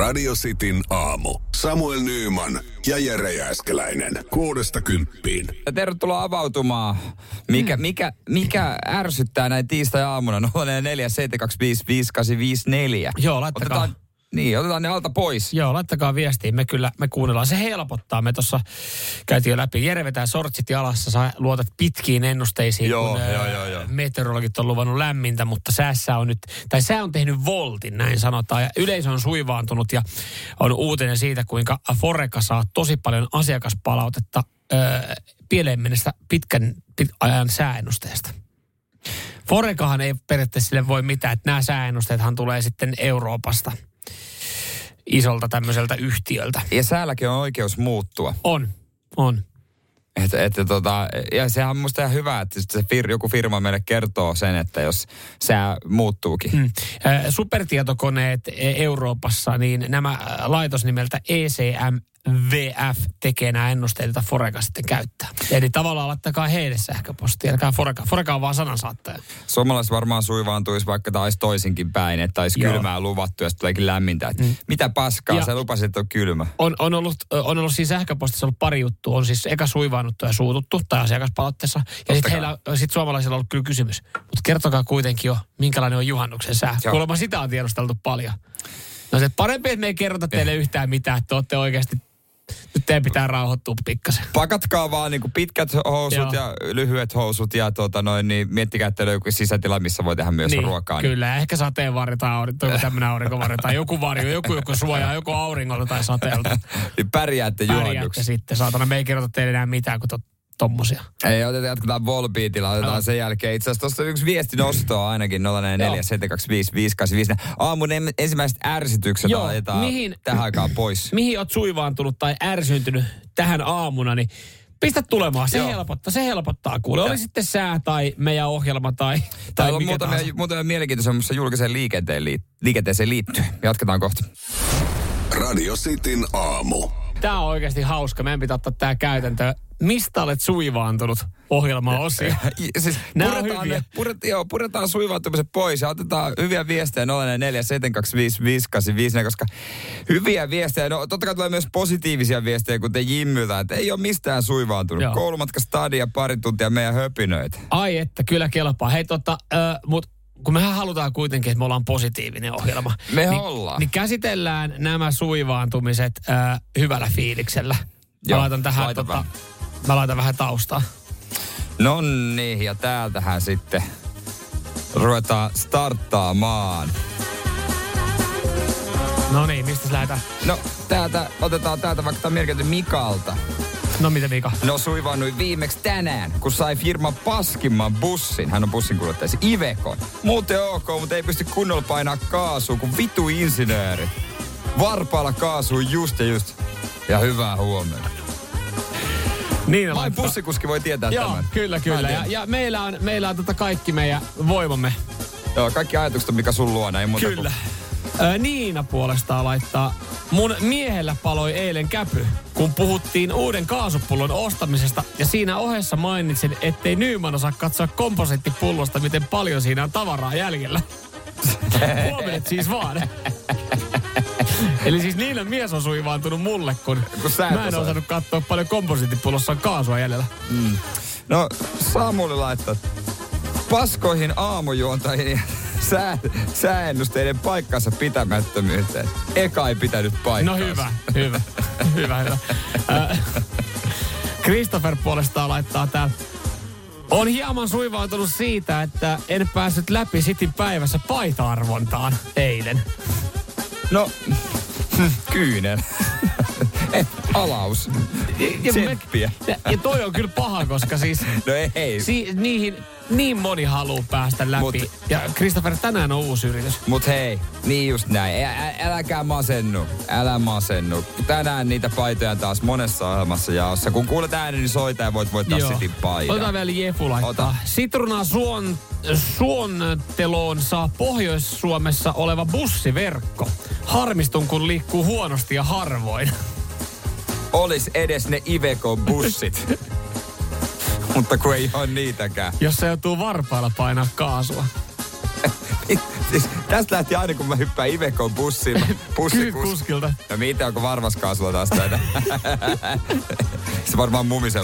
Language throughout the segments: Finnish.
Radio Cityn aamu. Samuel Nyyman ja Jere Jääskeläinen. Kuudesta kymppiin. Tervetuloa avautumaan. Mikä, Mm. mikä, mikä ärsyttää näin tiistai-aamuna? 044 Joo, laittakaa. Otetaan, niin, otetaan ne alta pois. Joo, laittakaa viestiä. Me kyllä, me kuunnellaan. Se helpottaa. Me tuossa käytiin jo läpi. Jere vetää sortsit jalassa. Sä luotat pitkiin ennusteisiin, Joo, kun joo, ää, joo, joo. meteorologit on luvannut lämmintä, mutta säässä on nyt, tai sää on tehnyt voltin, näin sanotaan. Ja yleisö on suivaantunut ja on uutinen siitä, kuinka Foreka saa tosi paljon asiakaspalautetta ää, pieleen mennessä pitkän pit, ajan sääennusteesta. Forekahan ei periaatteessa sille voi mitään, että nämä sääennusteethan tulee sitten Euroopasta isolta tämmöiseltä yhtiöltä. Ja säälläkin on oikeus muuttua. On, on. Et, et, tota, ja sehän on musta ihan hyvä, että se fir, joku firma meille kertoo sen, että jos sää muuttuukin. Mm. Supertietokoneet e- Euroopassa, niin nämä äh, laitos nimeltä E ECMVF tekee nämä ennusteet, joita Foreka sitten käyttää. Eli tavallaan laittakaa heille sähköpostia, älkää Foreka. Foreka on vaan sanansaattaja. Suomalaiset varmaan suivaantuisi, vaikka olisi toisinkin päin, että olisi Joo. kylmää luvattu ja sitten tuleekin lämmintä. Et Mitä paskaa, Ja- sä lupasit, että on kylmä. On, on, ollut, on ollut siinä sähköpostissa ollut pari juttua. On siis eka suivaannuttu ja suututtu tai asiakaspalautteessa. Ja sitten heillä sit suomalaisilla on ollut kyllä kysymys. Mutta kertokaa kuitenkin jo, minkälainen on juhannuksen sää. Joo. Kuulemma sitä on tiedosteltu paljon. No se parempi, että me ei kerrota teille yhtään mitään, että te olette oikeasti, nyt teidän pitää rauhoittua pikkasen. Pakatkaa vaan niin pitkät housut Joo. ja lyhyet housut ja tota noin, niin miettikää, että löytyy sisätila, missä voi tehdä myös ruokaa. Niin. Kyllä, ehkä sateenvarjo tai aurinko, joku tämmöinen aurinkovarjo tai joku varjo, joku, joku suojaa, joku auringolta tai sateelta. niin pärjäätte Pärjäätte juhannuksi. sitten, saatana. Me ei kerrota teille enää mitään kuin to, tommosia. Ei, otetaan, jatketaan Volbeatilla, otetaan Joo. sen jälkeen. Itse asiassa tuossa yksi viesti nostoa ainakin 044 Aamun ensimmäiset ärsitykset Joo, laitetaan mihin- tähän aikaan pois. mihin oot suivaantunut tai ärsyyntynyt tähän aamuna, niin pistä tulemaan. Se Joo. helpottaa, se helpottaa kuule. Oli sitten sää tai meidän ohjelma tai, tai Täällä on mikä muutamia, tahansa. muutamia mielenkiintoisia musta julkiseen liikenteen, liit- liikenteeseen liittyen. Jatketaan kohta. Radio Cityn aamu. Tää on oikeasti hauska. Meidän pitää ottaa tää käytäntö. Mistä olet suivaantunut ohjelma osio? I- Siis on puretaan, hyviä. ne, puret, joo, puretaan suivaantumiset pois ja otetaan hyviä viestejä 047255854, koska hyviä viestejä, no totta kai tulee myös positiivisia viestejä, kuten Jimmyltä, että ei ole mistään suivaantunut. Joo. Koulumatka stadia, pari tuntia meidän höpinöitä. Ai että, kyllä kelpaa. Hei tota, äh, mut kun mehän halutaan kuitenkin, että me ollaan positiivinen ohjelma. Me niin, ollaan. Niin käsitellään nämä suivaantumiset äh, hyvällä fiiliksellä. Mä Joo, laitan tähän, tota. Mä laitan vähän taustaa. No niin, ja täältähän sitten ruvetaan starttaamaan. No niin, mistä sä lähdetään? No, täältä, otetaan täältä vaikka tämä merkitty Mikalta. No mitä Mika? No suivannuin viimeksi tänään, kun sai firman paskimman bussin. Hän on bussin kuljettaja, Ivekon. Muuten ok, mutta ei pysty kunnolla painaa kaasua, kun vitu insinööri. Varpaalla kaasuu just ja just. Ja hyvää huomenta. Niin Vain laittaa. bussikuski voi tietää Joo, tämän. kyllä, kyllä. Ja, ja meillä on, meillä on tota kaikki meidän voimamme. Joo, kaikki ajatukset, mikä sun luona, ei muuta Kyllä. Ö, Niina puolestaan laittaa, mun miehellä paloi eilen käpy, kun puhuttiin uuden kaasupullon ostamisesta ja siinä ohessa mainitsin, ettei Nyman osaa katsoa komposiittipullosta, miten paljon siinä on tavaraa jäljellä. Huomenet siis vaan. Eli siis Niinan mies on suivaantunut mulle, kun, Kun sä mä en osaa. osannut katsoa paljon komposiittipullossa on kaasua jäljellä. No, Samuli laittaa paskoihin aamujuontajien ja sää, sääennusteiden paikkansa pitämättömyyteen. Eka ei pitänyt paikkaansa. No hyvä, hyvä, hyvä, hyvä. Christopher puolestaan laittaa täällä. On hieman suivaantunut siitä, että en päässyt läpi Cityn päivässä paita-arvontaan eilen. No, kyynel. Alaus. Ja, ja, ja toi on kyllä paha, koska siis No ei. si, niihin niin moni haluaa päästä läpi. Mut- ja Christopher, tänään on uusi yritys. Mut hei, niin just näin. Ä, ä, äläkää masennu. Älä masennu. Tänään niitä paitoja taas monessa ohjelmassa jaossa. Kun kuulet äänen, niin soita ja voit voittaa Cityn paidan. Otetaan vielä Jefu laittaa. Ota. Sitruna suon, suonteloon saa Pohjois-Suomessa oleva bussiverkko. Harmistun, kun liikkuu huonosti ja harvoin. Olis edes ne Iveco-bussit. Mutta kun ei ole niitäkään. Jos se joutuu varpailla painaa kaasua. siis tästä lähti aina, kun mä hyppään Ivekoon bussiin. Kysy kuskilta. No mitä, onko varvaskaasulla taas tätä? Se varmaan mumisee.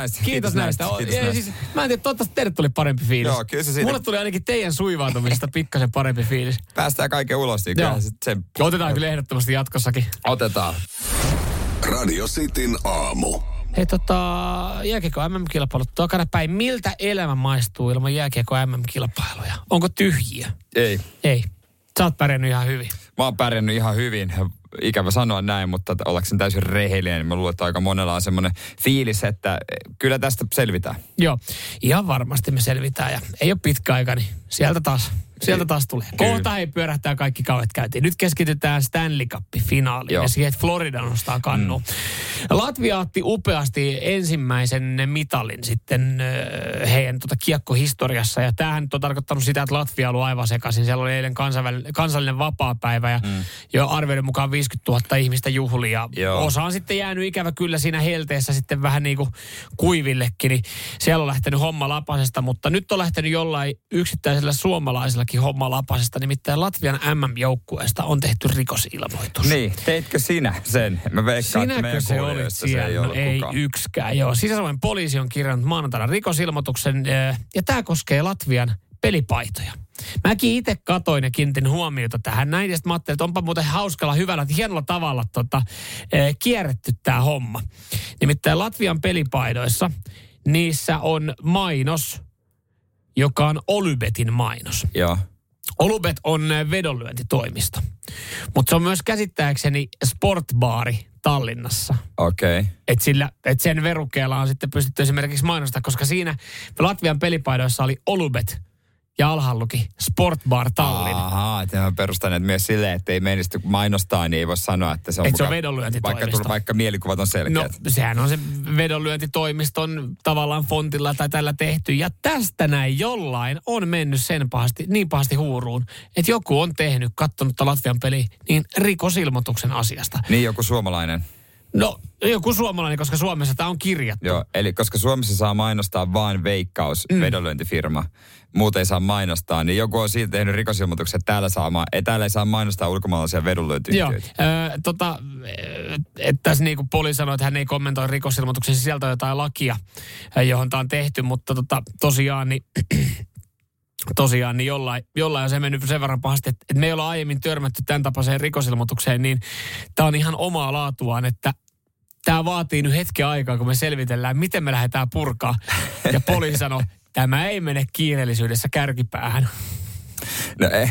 Näistä. Kiitos, kiitos näistä. näistä. Kiitos näistä. Siis, mä en tiedä, toivottavasti teille tuli parempi fiilis. Joo, kyllä se siitä. Mulle tuli ainakin teidän suivaantumisesta pikkasen parempi fiilis. Päästään kaiken ulos, niin kyllä sen... Otetaan kyllä ehdottomasti jatkossakin. Otetaan. Radio Cityn aamu. Hei tota, jääkiekko MM-kilpailut takana päin. Miltä elämä maistuu ilman jääkiekko MM-kilpailuja? Onko tyhjiä? Ei. Ei. Sä oot pärjännyt ihan hyvin. Mä oon pärjännyt ihan hyvin. Ikävä sanoa näin, mutta ollakseni täysin rehellinen, niin mä luulen, että aika monella on semmoinen fiilis, että kyllä tästä selvitään. Joo, ihan varmasti me selvitään ja ei ole pitkä aika, niin sieltä taas Sieltä taas tulee. Kyllä. Kohta ei pyörähtää kaikki kauet käytiin. Nyt keskitytään Stanley Cup-finaaliin Joo. ja siihen, että Florida nostaa kannu. Mm. Latvia otti upeasti ensimmäisen mitalin sitten heidän tuota kiekkohistoriassa. Ja tämähän on tarkoittanut sitä, että Latvia on ollut aivan sekaisin. Siellä oli eilen kansallinen vapaa-päivä ja mm. jo arvioiden mukaan 50 000 ihmistä juhlia. Joo. Osa on sitten jäänyt ikävä kyllä siinä helteessä sitten vähän niin kuin kuivillekin. Niin siellä on lähtenyt homma lapasesta, mutta nyt on lähtenyt jollain yksittäisellä suomalaisella tämäkin homma lapasesta. Nimittäin Latvian MM-joukkueesta on tehty rikosilmoitus. Niin, teitkö sinä sen? Mä veikkaan, Sinäkö se oli siellä? Se ei, no, ei yksikään, joo. Sisä-Suomen poliisi on kirjannut maanantaina rikosilmoituksen eh, ja tämä koskee Latvian pelipaitoja. Mäkin itse katoin ja kiinnitin huomiota tähän näin, ja sitten mä ajattelin, että onpa muuten hauskalla, hyvällä, hienolla tavalla tota, eh, kierretty tämä homma. Nimittäin Latvian pelipaidoissa, niissä on mainos, joka on Olybetin mainos. Joo. Olubet on vedonlyöntitoimisto. Mutta se on myös käsittääkseni sportbaari Tallinnassa. Okei. Okay. Et sillä, et sen verukkeella on sitten pystytty esimerkiksi mainostaa, koska siinä Latvian pelipaidoissa oli Olubet – ja alhaalla luki Sportbar Tallinn. Ahaa, että mä perustaneet myös silleen, että ei menisi, kun mainostaa, niin ei voi sanoa, että se on, Et se on vedonlyöntitoimisto. Vaikka, vaikka mielikuvat on selkeät. No, sehän on se vedonlyöntitoimiston tavallaan fontilla tai tällä tehty. Ja tästä näin jollain on mennyt sen pahasti, niin pahasti huuruun, että joku on tehnyt, kattonut Latvian peli, niin rikosilmoituksen asiasta. Niin joku suomalainen. No, joku suomalainen, koska Suomessa tämä on kirjattu. Joo, eli koska Suomessa saa mainostaa vain veikkaus, mm. vedonlyöntifirma, muuten ei saa mainostaa, niin joku on siitä tehnyt rikosilmoituksen, että täällä, saa, täällä ei saa mainostaa ulkomaalaisia vedonlyöntiyhtiöitä. Joo, äh, tota, että tässä niin kuin poliisi sanoi, että hän ei kommentoi rikosilmoituksen sisältöä jotain lakia, johon tämä on tehty, mutta tota, tosiaan niin tosiaan niin jollain, jollain on se mennyt sen verran pahasti, että, että me ei olla aiemmin törmätty tämän tapaiseen rikosilmoitukseen, niin tämä on ihan omaa laatuaan, että tämä vaatii nyt hetken aikaa, kun me selvitellään, miten me lähdetään purkaa. Ja poliisi sanoi, tämä ei mene kiireellisyydessä kärkipäähän. No ei.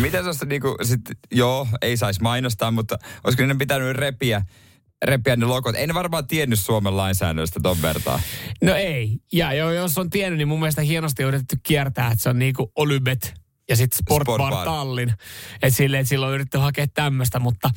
Miten se niinku, sit, joo, ei saisi mainostaa, mutta olisiko ne pitänyt repiä repiä ne logot. Ei ne varmaan tiennyt Suomen lainsäädännöstä ton vertaa. No ei. Ja jos on tiennyt, niin mun mielestä hienosti on yritetty kiertää, että se on niinku Olybet ja sitten Sportbar, Sportbar Tallin. Että silleen, että silloin on yritetty hakea tämmöistä, mutta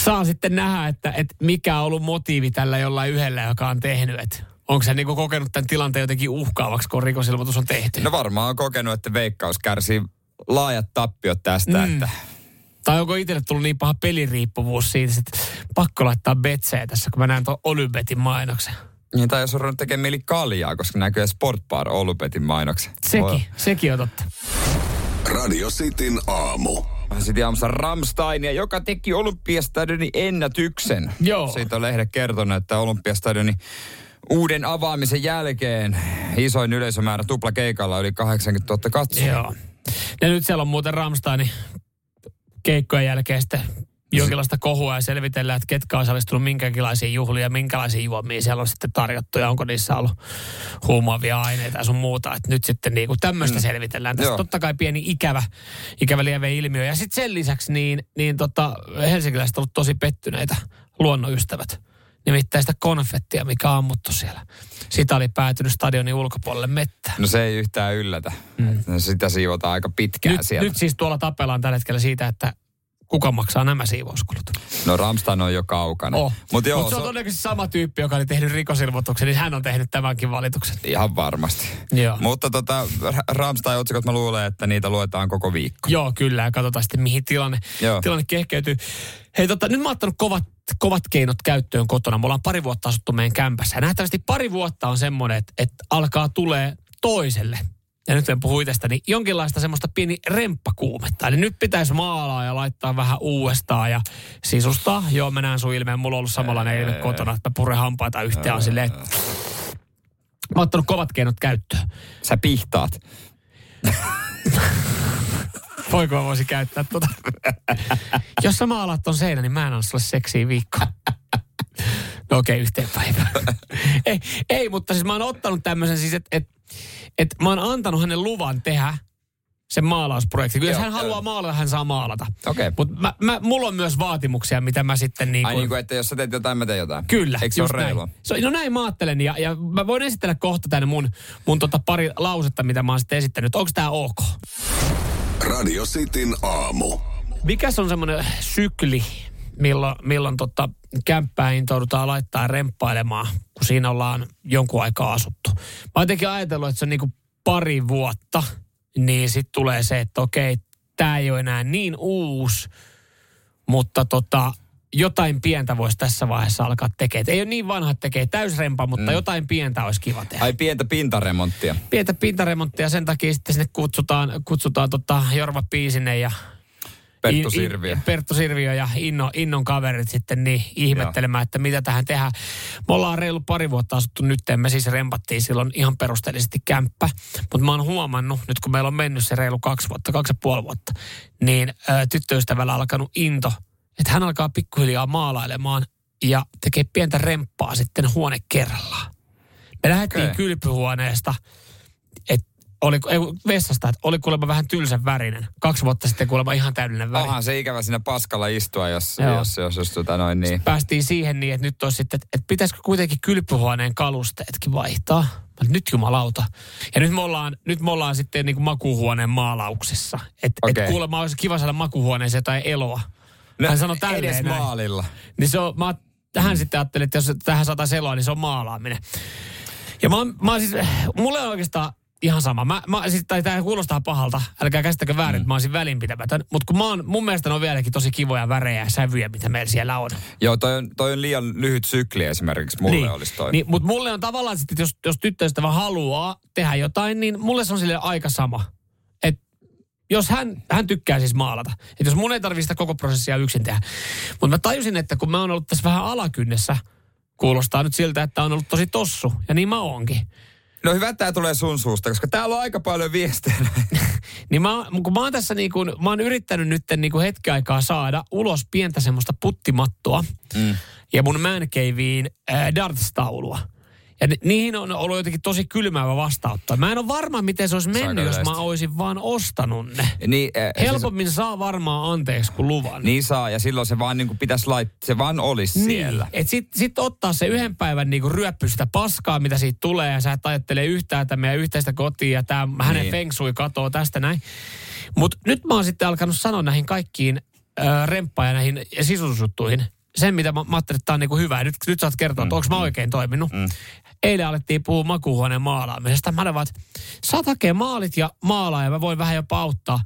saa sitten nähdä, että, että mikä on ollut motiivi tällä jollain yhdellä, joka on tehnyt. Että onko se niinku kokenut tämän tilanteen jotenkin uhkaavaksi, kun rikosilmoitus on tehty? No varmaan on kokenut, että veikkaus kärsii laajat tappiot tästä, mm. että tai onko itselle tullut niin paha peliriippuvuus siitä, että pakko laittaa betsejä tässä, kun mä näen tuon Olybetin mainoksen. Niin, tai jos on ruvennut tekemään mieli kaljaa, koska näkyy Sportbar Olybetin mainoksen. Sekin, oh. sekin on totta. Radio Cityn aamu. Sitten aamussa Ramsteinia, joka teki Olympiastadionin ennätyksen. Joo. Siitä on lehdet kertonut, että Olympiastadionin uuden avaamisen jälkeen isoin yleisömäärä keikalla yli 80 000 katsojaa. Joo. Ja nyt siellä on muuten Ramsteinin keikkojen jälkeen sitten jonkinlaista kohua ja selvitellään, että ketkä on osallistunut minkälaisiin juhliin ja minkälaisiin juomiin siellä on sitten tarjottu ja onko niissä ollut huumaavia aineita ja sun muuta. Että nyt sitten niin kuin tämmöistä mm. selvitellään. Tässä totta kai pieni ikävä, ikävä lieve ilmiö. Ja sitten sen lisäksi niin, niin tota, helsinkiläiset on ollut tosi pettyneitä luonnonystävät. Nimittäin sitä konfettia, mikä on ammuttu siellä. Sitä oli päätynyt stadionin ulkopuolelle mettä. No se ei yhtään yllätä. Mm. Sitä siivotaan aika pitkään nyt, siellä. Nyt siis tuolla tapellaan tällä hetkellä siitä, että kuka maksaa nämä siivouskulut? No Ramstein on jo kaukana. Oh. Mutta Mut se on todennäköisesti sama tyyppi, joka oli tehnyt rikosilmoituksen, niin hän on tehnyt tämänkin valituksen. Ihan varmasti. Joo. Mutta tota, Ramstein-otsikot mä luulen, että niitä luetaan koko viikko. Joo, kyllä, ja katsotaan sitten mihin tilanne, Joo. tilanne kehkeytyy. Hei, tota, nyt mä oon ottanut kovat, kovat keinot käyttöön kotona. Me ollaan pari vuotta asuttu meidän kämpässä. Ja nähtävästi pari vuotta on semmoinen, että, että alkaa tulee toiselle. Ja nyt en puhu itsestäni, jonkinlaista semmoista pieni remppakuumetta. Eli nyt pitäisi maalaa ja laittaa vähän uudestaan ja sisustaa. Joo, mä näen sun ilmeen. Mulla on ollut samanlainen ilme kotona, että mä puren hampaita yhteen on silleen, Mä oon ottanut kovat keinot käyttöön. Sä pihtaat. Voiko mä voisin käyttää tuota? Jos sä maalaat ton seinän, niin mä en anna sulle seksiä viikko. No okei, okay, yhteen päivään. ei, ei, mutta siis mä oon ottanut tämmöisen siis, että et, et mä oon antanut hänen luvan tehdä sen maalausprojekti. Jos Joo, hän haluaa joo. maalata, hän saa maalata. Okei. Mutta mä, mä, mulla on myös vaatimuksia, mitä mä sitten niin Ai kuin... niin kuin, että jos sä teet jotain, mä teen jotain. Kyllä. Eikö se ole näin. reilua? Se, on- no näin mä ajattelen ja, ja mä voin esitellä kohta tänne mun, mun tota pari lausetta, mitä mä oon sitten esittänyt. Onko tää ok? Radio Cityn aamu. Mikäs on semmoinen sykli, milloin, milloin tota, kämppää intoudutaan laittaa remppailemaan, kun siinä ollaan jonkun aikaa asuttu? Mä oon jotenkin ajatellut, että se on niinku pari vuotta, niin sitten tulee se, että okei, tämä ei ole enää niin uusi, mutta tota, jotain pientä voisi tässä vaiheessa alkaa tekemään. Et Ei ole niin vanha, että tekee täysrempa, mutta mm. jotain pientä olisi kiva tehdä Ai pientä pintaremonttia. pientä pintaremonttia sen takia sitten sinne kutsutaan, kutsutaan tota Jorma Piisinen ja Perttu In- in- Sirviö. Perttu Sirviö ja Inno, Innon kaverit sitten niin ihmettelemään, että mitä tähän tehdään. Me ollaan reilu pari vuotta asuttu nyt, me siis rempattiin silloin ihan perusteellisesti kämppä. Mutta mä oon huomannut, nyt kun meillä on mennyt se reilu kaksi vuotta, kaksi ja puoli vuotta, niin ä, tyttöystävällä alkanut into, että hän alkaa pikkuhiljaa maalailemaan ja tekee pientä remppaa sitten huone kerrallaan. Me lähdettiin Okei. kylpyhuoneesta, oli, ei, vessasta, että oli kuulemma vähän tylsän värinen. Kaksi vuotta sitten kuulemma ihan täydellinen väri. Onhan se ikävä siinä paskalla istua, jos, Joo. jos, jos, jos tota noin niin. Päästiin siihen niin, että nyt olisi sitten, että, että pitäisikö kuitenkin kylpyhuoneen kalusteetkin vaihtaa. Nyt jumalauta. Ja nyt me ollaan, nyt me ollaan sitten niin kuin makuuhuoneen maalauksessa. Että Okei. et kuulemma olisi kiva saada makuuhuoneeseen jotain eloa. Hän sanoi tälleen No, Edes näin. maalilla. Niin se on, mä tähän sitten ajattelin, että jos tähän saataisiin eloa, niin se on maalaaminen. Ja mä, mä siis, mulle on oikeastaan ihan sama. Mä, mä siis, tai tämä kuulostaa pahalta, älkää käsittäkö väärin, mm. mä olisin välinpitämätön. Mutta kun mä oon, mun mielestä ne on vieläkin tosi kivoja värejä ja sävyjä, mitä meillä siellä on. Joo, toi on, toi on liian lyhyt sykli esimerkiksi. Mulle niin, olisi toi. Niin, mutta mulle on tavallaan sitten, että jos, jos tyttöystävä haluaa tehdä jotain, niin mulle se on sille aika sama. Et jos hän, hän tykkää siis maalata. Että jos mun ei tarvitse sitä koko prosessia yksin tehdä. Mutta mä tajusin, että kun mä oon ollut tässä vähän alakynnessä, kuulostaa nyt siltä, että on ollut tosi tossu. Ja niin mä oonkin. No hyvä, että tämä tulee sun suusta, koska täällä on aika paljon viestejä. Niin mä, kun mä oon tässä niin kuin, mä oon yrittänyt nyt niin kuin hetken aikaa saada ulos pientä semmoista puttimattoa Mm. ja mun caveen äh, darts-taulua. Ja ni, niihin on ollut jotenkin tosi kylmäävä vastaanotto. Mä en ole varma, miten se olisi mennyt, jos mä olisin vaan ostanut ne. Niin, äh, siis- Helpommin saa varmaan anteeksi kuin luvan. Niin saa, ja silloin se vaan niin kuin pitäisi laittaa, se vaan olisi siellä. Niin. Et sit, sit ottaa se yhden päivän niinku ryöppy sitä paskaa, mitä siitä tulee, ja sä et ajattele yhtään että meidän yhteistä kotia, ja tää hänen Niin. feng shui katoo tästä näin. Mutta nyt mä oon sitten alkanut sanoa näihin kaikkiin ö, remppaan ja näihin sisusjuttuihin sen, mitä mä, mä ajattelin, että tää on niinku hyvä. Nyt, nyt saat kertoa, että onko mä oikein toiminut. Mm. Eilen alettiin puhua makuuhuoneen maalaamisesta. Mä olin vaan, että saat hakea maalit ja maalaa, ja mä voin vähän jopa auttaa.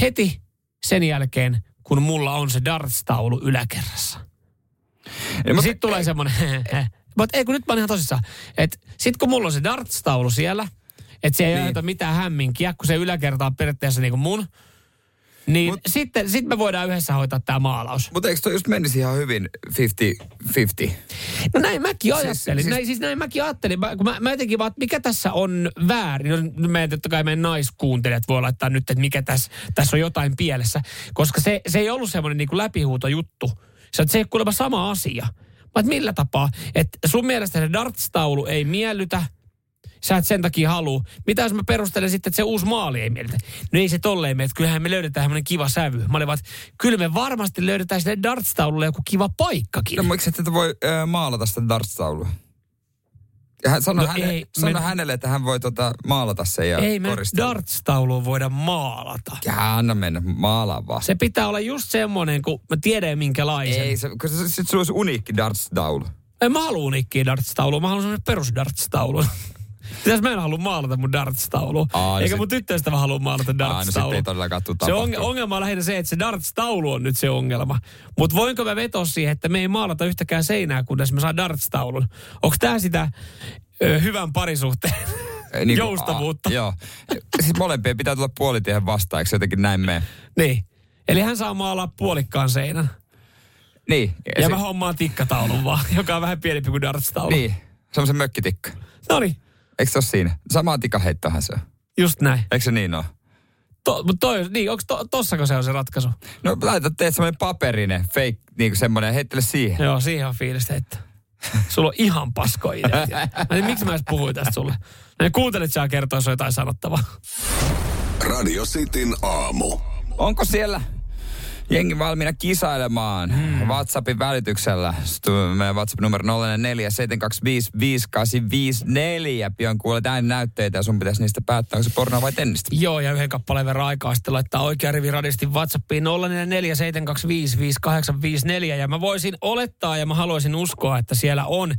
Heti sen jälkeen, kun mulla on se darts-taulu yläkerrassa. Ja sitten tulee semmoinen, mutta ei kun nyt mä oon ihan tosissaan, että sit kun mulla on se darts-taulu siellä, että se ei niin. aiheuta mitään hämminkiä, kun se yläkerta on periaatteessa niin kuin mun, niin Mut- sitten sit me voidaan yhdessä hoitaa tämä maalaus. Mutta eikö toi just menisi ihan hyvin 50-50? No näin mäkin Siis- ajattelin. siis- Siis, näin, siis näin mäkin ajattelin. Mä, kun mä, mä jotenkin vaan, että mikä tässä on väärin. No, meidän, totta kai meidän naiskuuntelijat voi laittaa nyt, että mikä tässä, tässä on jotain pielessä. Koska se, se ei ollut semmoinen niin läpihuuto juttu. Se, se ei ole kuulemma sama asia. Mä millä tapaa? Että sun mielestä se darts-taulu ei miellytä, sä et sen takia halua. Mitä jos mä perustelen sitten, että se uusi maali ei miellytä? No ei se tolleen mene, että kyllähän me löydetään semmoinen kiva sävy. Mä olin vaan, että kyllä me varmasti löydetään sille darts-taululle joku kiva paikkakin. No miksi et voi äh, maalata sitä darts-taulua? Hän sano, No häne, ei, sano me- hänelle, että hän voi tota, maalata sen ja Ei me koristella. darts-tauluun voida maalata. Ja anna mennä, maalaa vaan. Se pitää olla just semmoinen, kun mä tiedän minkälaisen. Ei, se, kun se, sit sulla olisi uniikki darts-taulu. En mä halua unikkiä darts-taulua, mä haluan semmoinen perus darts-taulu. Mitäs mä en halua maalata mun darts-taulua? Aa, Eikä sit- mun tyttöystävä halua maalata Aa, no ei todellakaan se on, ongelma on lähinnä se, että se darts-taulu on nyt se ongelma. Mutta voinko mä vetoa siihen, että me ei maalata yhtäkään seinää, kunnes mä saan darts-taulun? Onko tää sitä ö, hyvän parisuhteen niin kuin- joustavuutta? A, joo. Siis molempien pitää tulla puolitiehen vastaan, eikö se jotenkin näin mene? Niin. Eli hän saa maalaa puolikkaan seinän. Niin. Ja, se, mä hommaan tikkataulun vaan, joka on vähän pienempi kuin darts-taulu. Niin, semmoisen mökkitikka. No niin, Eikö se ole siinä? Sama tikaheittohan se on. just näin. Eikö se niin ole? To, mutta toi, niin, onko to, tossako se on se ratkaisu? No laita teet semmoinen paperinen, fake, niin kuin semmoinen, ja heittele siihen. Joo, siihen on fiilistä, että sulla on ihan pasko idea. Mä en tiedä, miksi mä edes puhuin tästä sulle. Mä en kuuntelit, että sä kertoa, jos on jotain sanottavaa. Radio Cityn aamu. Onko siellä jengi valmiina kisailemaan hmm. WhatsAppin välityksellä? Meidän WhatsApp-numero 0472555854. Pian kuulet äänen näytteitä ja sun pitäisi niistä päättää, onko se pornoa vai tennistä. Joo, ja yhden kappaleen verran aikaa sitten laittaa oikea rivi radistin WhatsAppiin 0447255854. Ja mä voisin olettaa ja mä haluaisin uskoa, että siellä on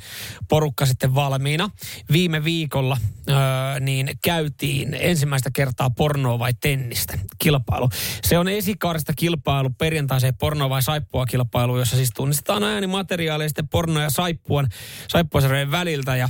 porukka sitten valmiina. Viime viikolla öö, niin käytiin ensimmäistä kertaa pornoa vai tennistä kilpailu. Se on esikaarista kilpailu perjantaiseen pornoa vai saippua kilpailu, jossa siis tunnistetaan äänimateriaalia sitten porno ja saippuan, saippuasarjojen väliltä. Ja,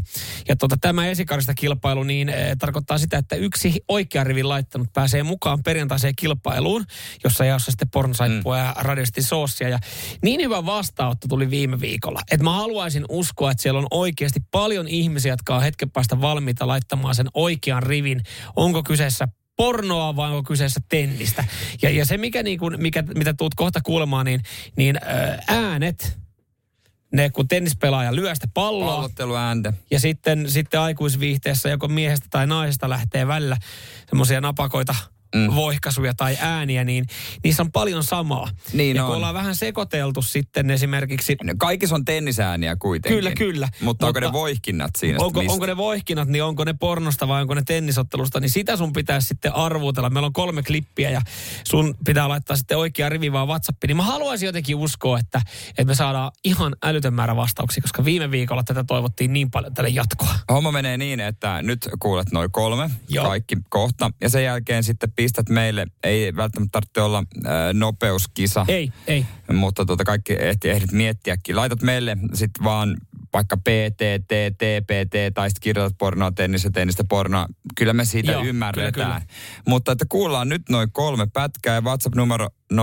ja tota, tämä esikaarista kilpailu niin e, tarkoittaa sitä, että yksi oikea rivin laittanut pääsee mukaan perjantaiseen kilpailuun, jossa jaossa sitten pornosaippua mm. ja radiosti soossia. Ja niin hyvä vastaanotto tuli viime viikolla, että mä haluaisin uskoa, että siellä on oikeasti paljon ihmisiä, jotka on hetken päästä valmiita laittamaan sen oikean rivin. Onko kyseessä pornoa vai onko kyseessä tennistä. Ja, ja se, mikä, niin kuin, mikä, mitä tuut kohta kuulemaan, niin, niin äänet, ne kun tennispelaaja lyö sitä palloa, Pallotteluääntä. ja sitten, sitten aikuisviihteessä joko miehestä tai naisesta lähtee välillä semmoisia napakoita mm. voihkaisuja tai ääniä, niin niissä on paljon samaa. Niin ja on. kun ollaan vähän sekoiteltu sitten esimerkiksi... Kaikissa on tennisääniä kuitenkin. Kyllä, kyllä. Mutta, onko Mutta ne voihkinnat siinä? Onko, onko ne voihkinat, niin onko ne pornosta vai onko ne tennisottelusta, niin sitä sun pitäisi sitten arvuutella. Meillä on kolme klippiä ja sun pitää laittaa sitten oikea rivi vaan WhatsAppiin. Niin mä haluaisin jotenkin uskoa, että, että me saadaan ihan älytön määrä vastauksia, koska viime viikolla tätä toivottiin niin paljon tälle jatkoa. Homma menee niin, että nyt kuulet noin kolme, Joo. kaikki kohta. Ja sen jälkeen sitten pistät meille, ei välttämättä tarvitse olla äh, nopeuskisa, Ei, ei. mutta tota kaikki ehti, ehdit miettiäkin. Laitat meille sitten vaan vaikka PTT, TPT tai sitten kirjoitat pornoa, tennistä, tennistä, pornoa. Kyllä me siitä Joo, ymmärretään. kyllä, Mutta että kuullaan nyt noin kolme pätkää ja WhatsApp-numero 0447255854.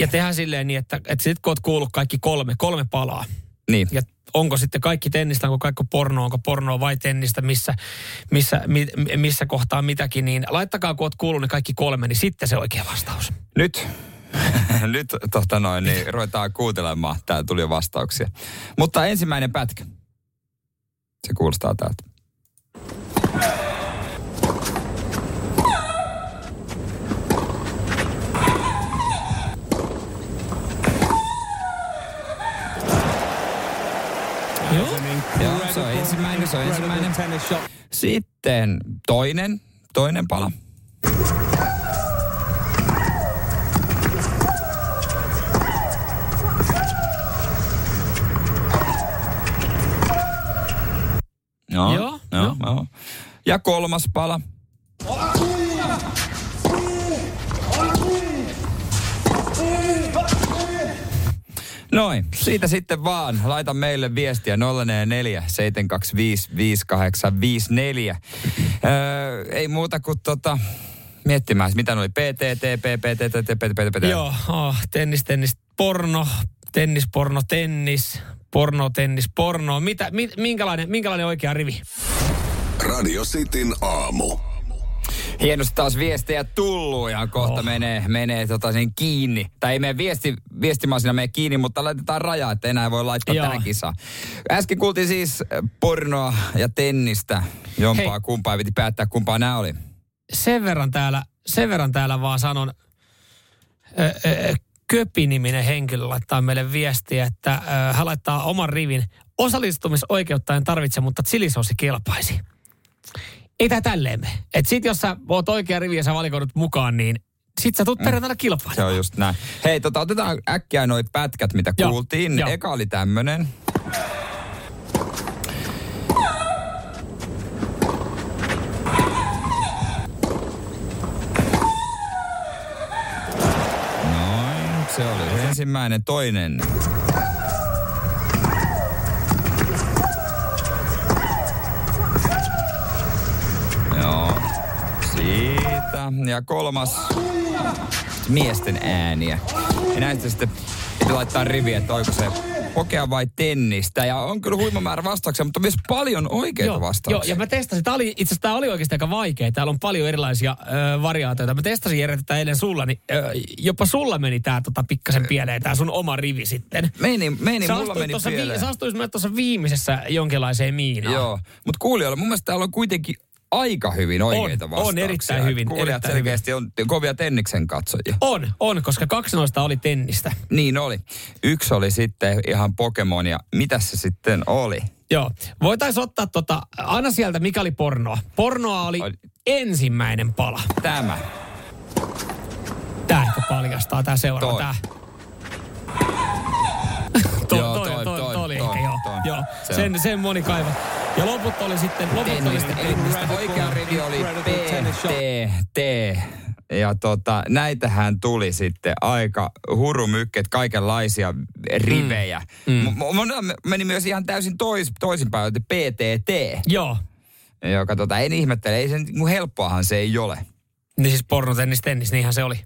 Ja tehdään silleen niin, että, että sit kun oot kuullut kaikki kolme, kolme palaa. Niin. Ja onko sitten kaikki tennistä, onko kaikki porno, onko pornoa vai tennistä, missä, missä, mi, missä kohtaa mitäkin, niin laittakaa kun oot kuullut ne kaikki kolme, niin sitten se oikea vastaus. Nyt, nyt tota noin, niin ruvetaan kuuntelemaan. Täällä tuli jo vastauksia. Mutta ensimmäinen pätkä. Se kuulostaa täältä. Joo. Joo, se on ensimmäinen, se on ensimmäinen. Sitten toinen, toinen pala. Joo, Joo, joo, joo. joo. Ja kolmas pala. Noin, siitä sitten vaan. Laita meille viestiä 044 725 5854. Öö, ei muuta kuin tota, miettimään, mitä ne oli PTT, PPT, PPT, Joo, oh, tennis, tennis, porno, tennis, porno, tennis, porno, tennis, porno. Mitä, mi, minkälainen, minkälainen oikea rivi? Radio Cityn aamu. Hienosti taas viestejä tullut ja kohta oh. menee, menee tota sen kiinni. Tai ei mene viesti, viestimasina mene kiinni, mutta laitetaan raja, että enää voi laittaa Joo. tähän kisaan. Äsken kuultiin siis pornoa ja tennistä. Jompaa Hei. kumpaa piti päättää, kumpaa nämä oli. Sen verran täällä, sen verran täällä vaan sanon, ö, ö, Köpi-niminen henkilö laittaa meille viestiä, että ö, hän laittaa oman rivin Osallistumisoikeutta en tarvitse, mutta chilisoosi kelpaisi. Ei tää tälleen mene. Et sit jos sä oot oikea rivi ja sä valikoidut mukaan, niin sit sä tuut perjantaina Se kilpailemaan. on just näin. Hei, tota, otetaan äkkiä noi pätkät, mitä Joo, kuultiin. joo. Eka oli tämmönen. Noin, se oli se ensimmäinen. Toinen. Siitä. Ja kolmas miesten ääniä. Ja näistä sitten piti laittaa riviä, että oiko se pokea vai tennistä. Ja on kyllä huima määrä vastauksia, mutta myös paljon oikeita Joo, vastauksia. ja mä testasin. Tää oli, itse asiassa tämä oli oikeasti aika vaikea. Täällä on paljon erilaisia ö, variaatioita. Mä testasin Jere tätä eilen sulla, niin ö, jopa sulla meni tää tota pikkasen pieleen, tää sun oma rivi sitten. Meni, meni sä mulla meni tuossa pieleen. vi, sä astuit myös tuossa viimeisessä jonkinlaiseen miinaan. Joo, mutta kuulijoilla mun mielestä täällä on kuitenkin aika hyvin oikeita on vastauksia. erittäin hyvin, Kuulijat erittäin selkeästi on kovia Tenniksen katsojia. On, on, koska kaksi noista oli tennistä. Niin oli. Yksi oli sitten ihan Pokemon ja mitä se sitten oli? Joo. Voitaisiin ottaa tota, aina sieltä, mikä oli pornoa. Pornoa oli Oli. ensimmäinen pala. Tämä. Tää ehkä paljastaa, tää seuraava, Toi. Joo. Se Sen, sen moni kaiva. Ja loput oli sitten, loput oli Tennistä. sitten Eli tennistä. oikea rivi oli P, T, T. Ja tota, näitähän tuli sitten aika hurumykket, kaikenlaisia rivejä. Mm. Mm. Monella meni myös ihan täysin tois, toisinpäin, että PTT, Joo. joka tota, en ihmettele, ei se niin helppoahan se ei ole. Niin siis pornotennis, tennis, niinhän se oli.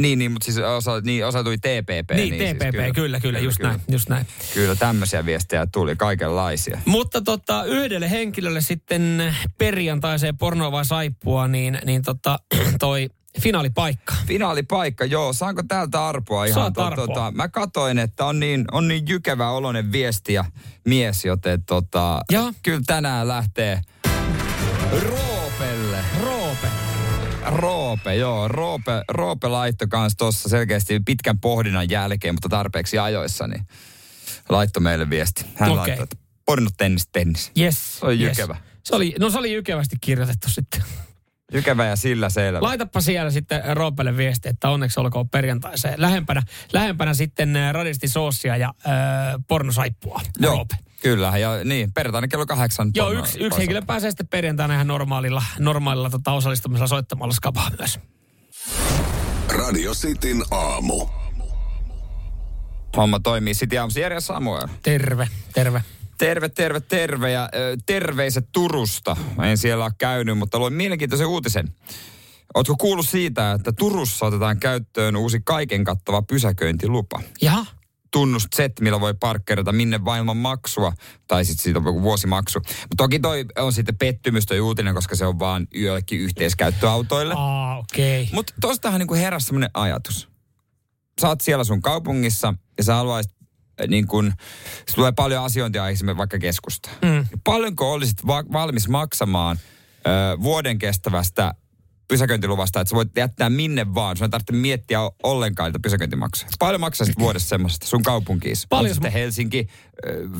Niin, niin mutta siis osa, niin, osa tuli TPP. Niin, siis TPP, kyllä, kyllä, kyllä, just kyllä. näin, just näin. Kyllä tämmöisiä viestejä tuli, kaikenlaisia. Mutta tota, yhdelle henkilölle sitten perjantaiseen pornoa vai saippua, niin, niin tota, toi finaalipaikka. Finaalipaikka, joo. Saanko täältä arpoa ihan? Saat arpoa. tota, mä katoin, että on niin, on niin jykevä oloinen viesti ja mies, joten tota, Joo. kyllä tänään lähtee Roopelle. Roope. Joo. Roope, Roope laittoi kans tuossa selkeästi pitkän pohdinnan jälkeen, mutta tarpeeksi ajoissa, niin laittoi meille viesti. Hän Okei. laittoi, että pornot tennis, tennis. Yes. Se oli yes. jykevä. Se oli, no se oli jykevästi kirjoitettu sitten. Jykevä ja sillä selvä. Laitapa siellä sitten Roopelle viesti, että onneksi olkoon perjantaiseen. Lähempänä, lähempänä sitten äh, radisti soosia ja äh, pornosaippua. Joo, Roope. Kyllä. Ja niin, perjantaina kello kahdeksan. Joo, yksi, yksi henkilö pääsee sitten perjantaina ihan normaalilla, normaalilla tota, osallistumisella soittamalla skabaa myös. Radio Cityn aamu. Homma toimii. Sitten aamussa Jere Samuel. Terve, terve. Terve, terve, terve ja ö, terveiset Turusta. En siellä ole käynyt, mutta luin mielenkiintoisen uutisen. Ootko kuullut siitä, että Turussa otetaan käyttöön uusi kaiken kattava pysäköintilupa? Jaha, Tunnus Z, millä voi parkkeerata minne vain ilman maksua, tai sitten siitä on joku vuosimaksu. Mutta toki toi on sitten pettymys toi uutinen, koska se on vaan joillekin yhteiskäyttöautoille. aa okei. Okay. Mutta tostahan niinku heräsi semmoinen ajatus. Sä oot siellä sun kaupungissa ja sä haluaisit äh, niin kun, se tulee paljon asiointia esimerkiksi vaikka keskusta. Mm. Paljonko olisit va- valmis maksamaan ö, vuoden kestävästä pysäköintiluvasta, että sä voit jättää minne vaan. Sun ei tarvitse miettiä ollenkaan niitä pysäköintimaksuja. Paljon maksaisit vuodessa semmoista sun kaupunkiin? Paljon sitten Helsinki,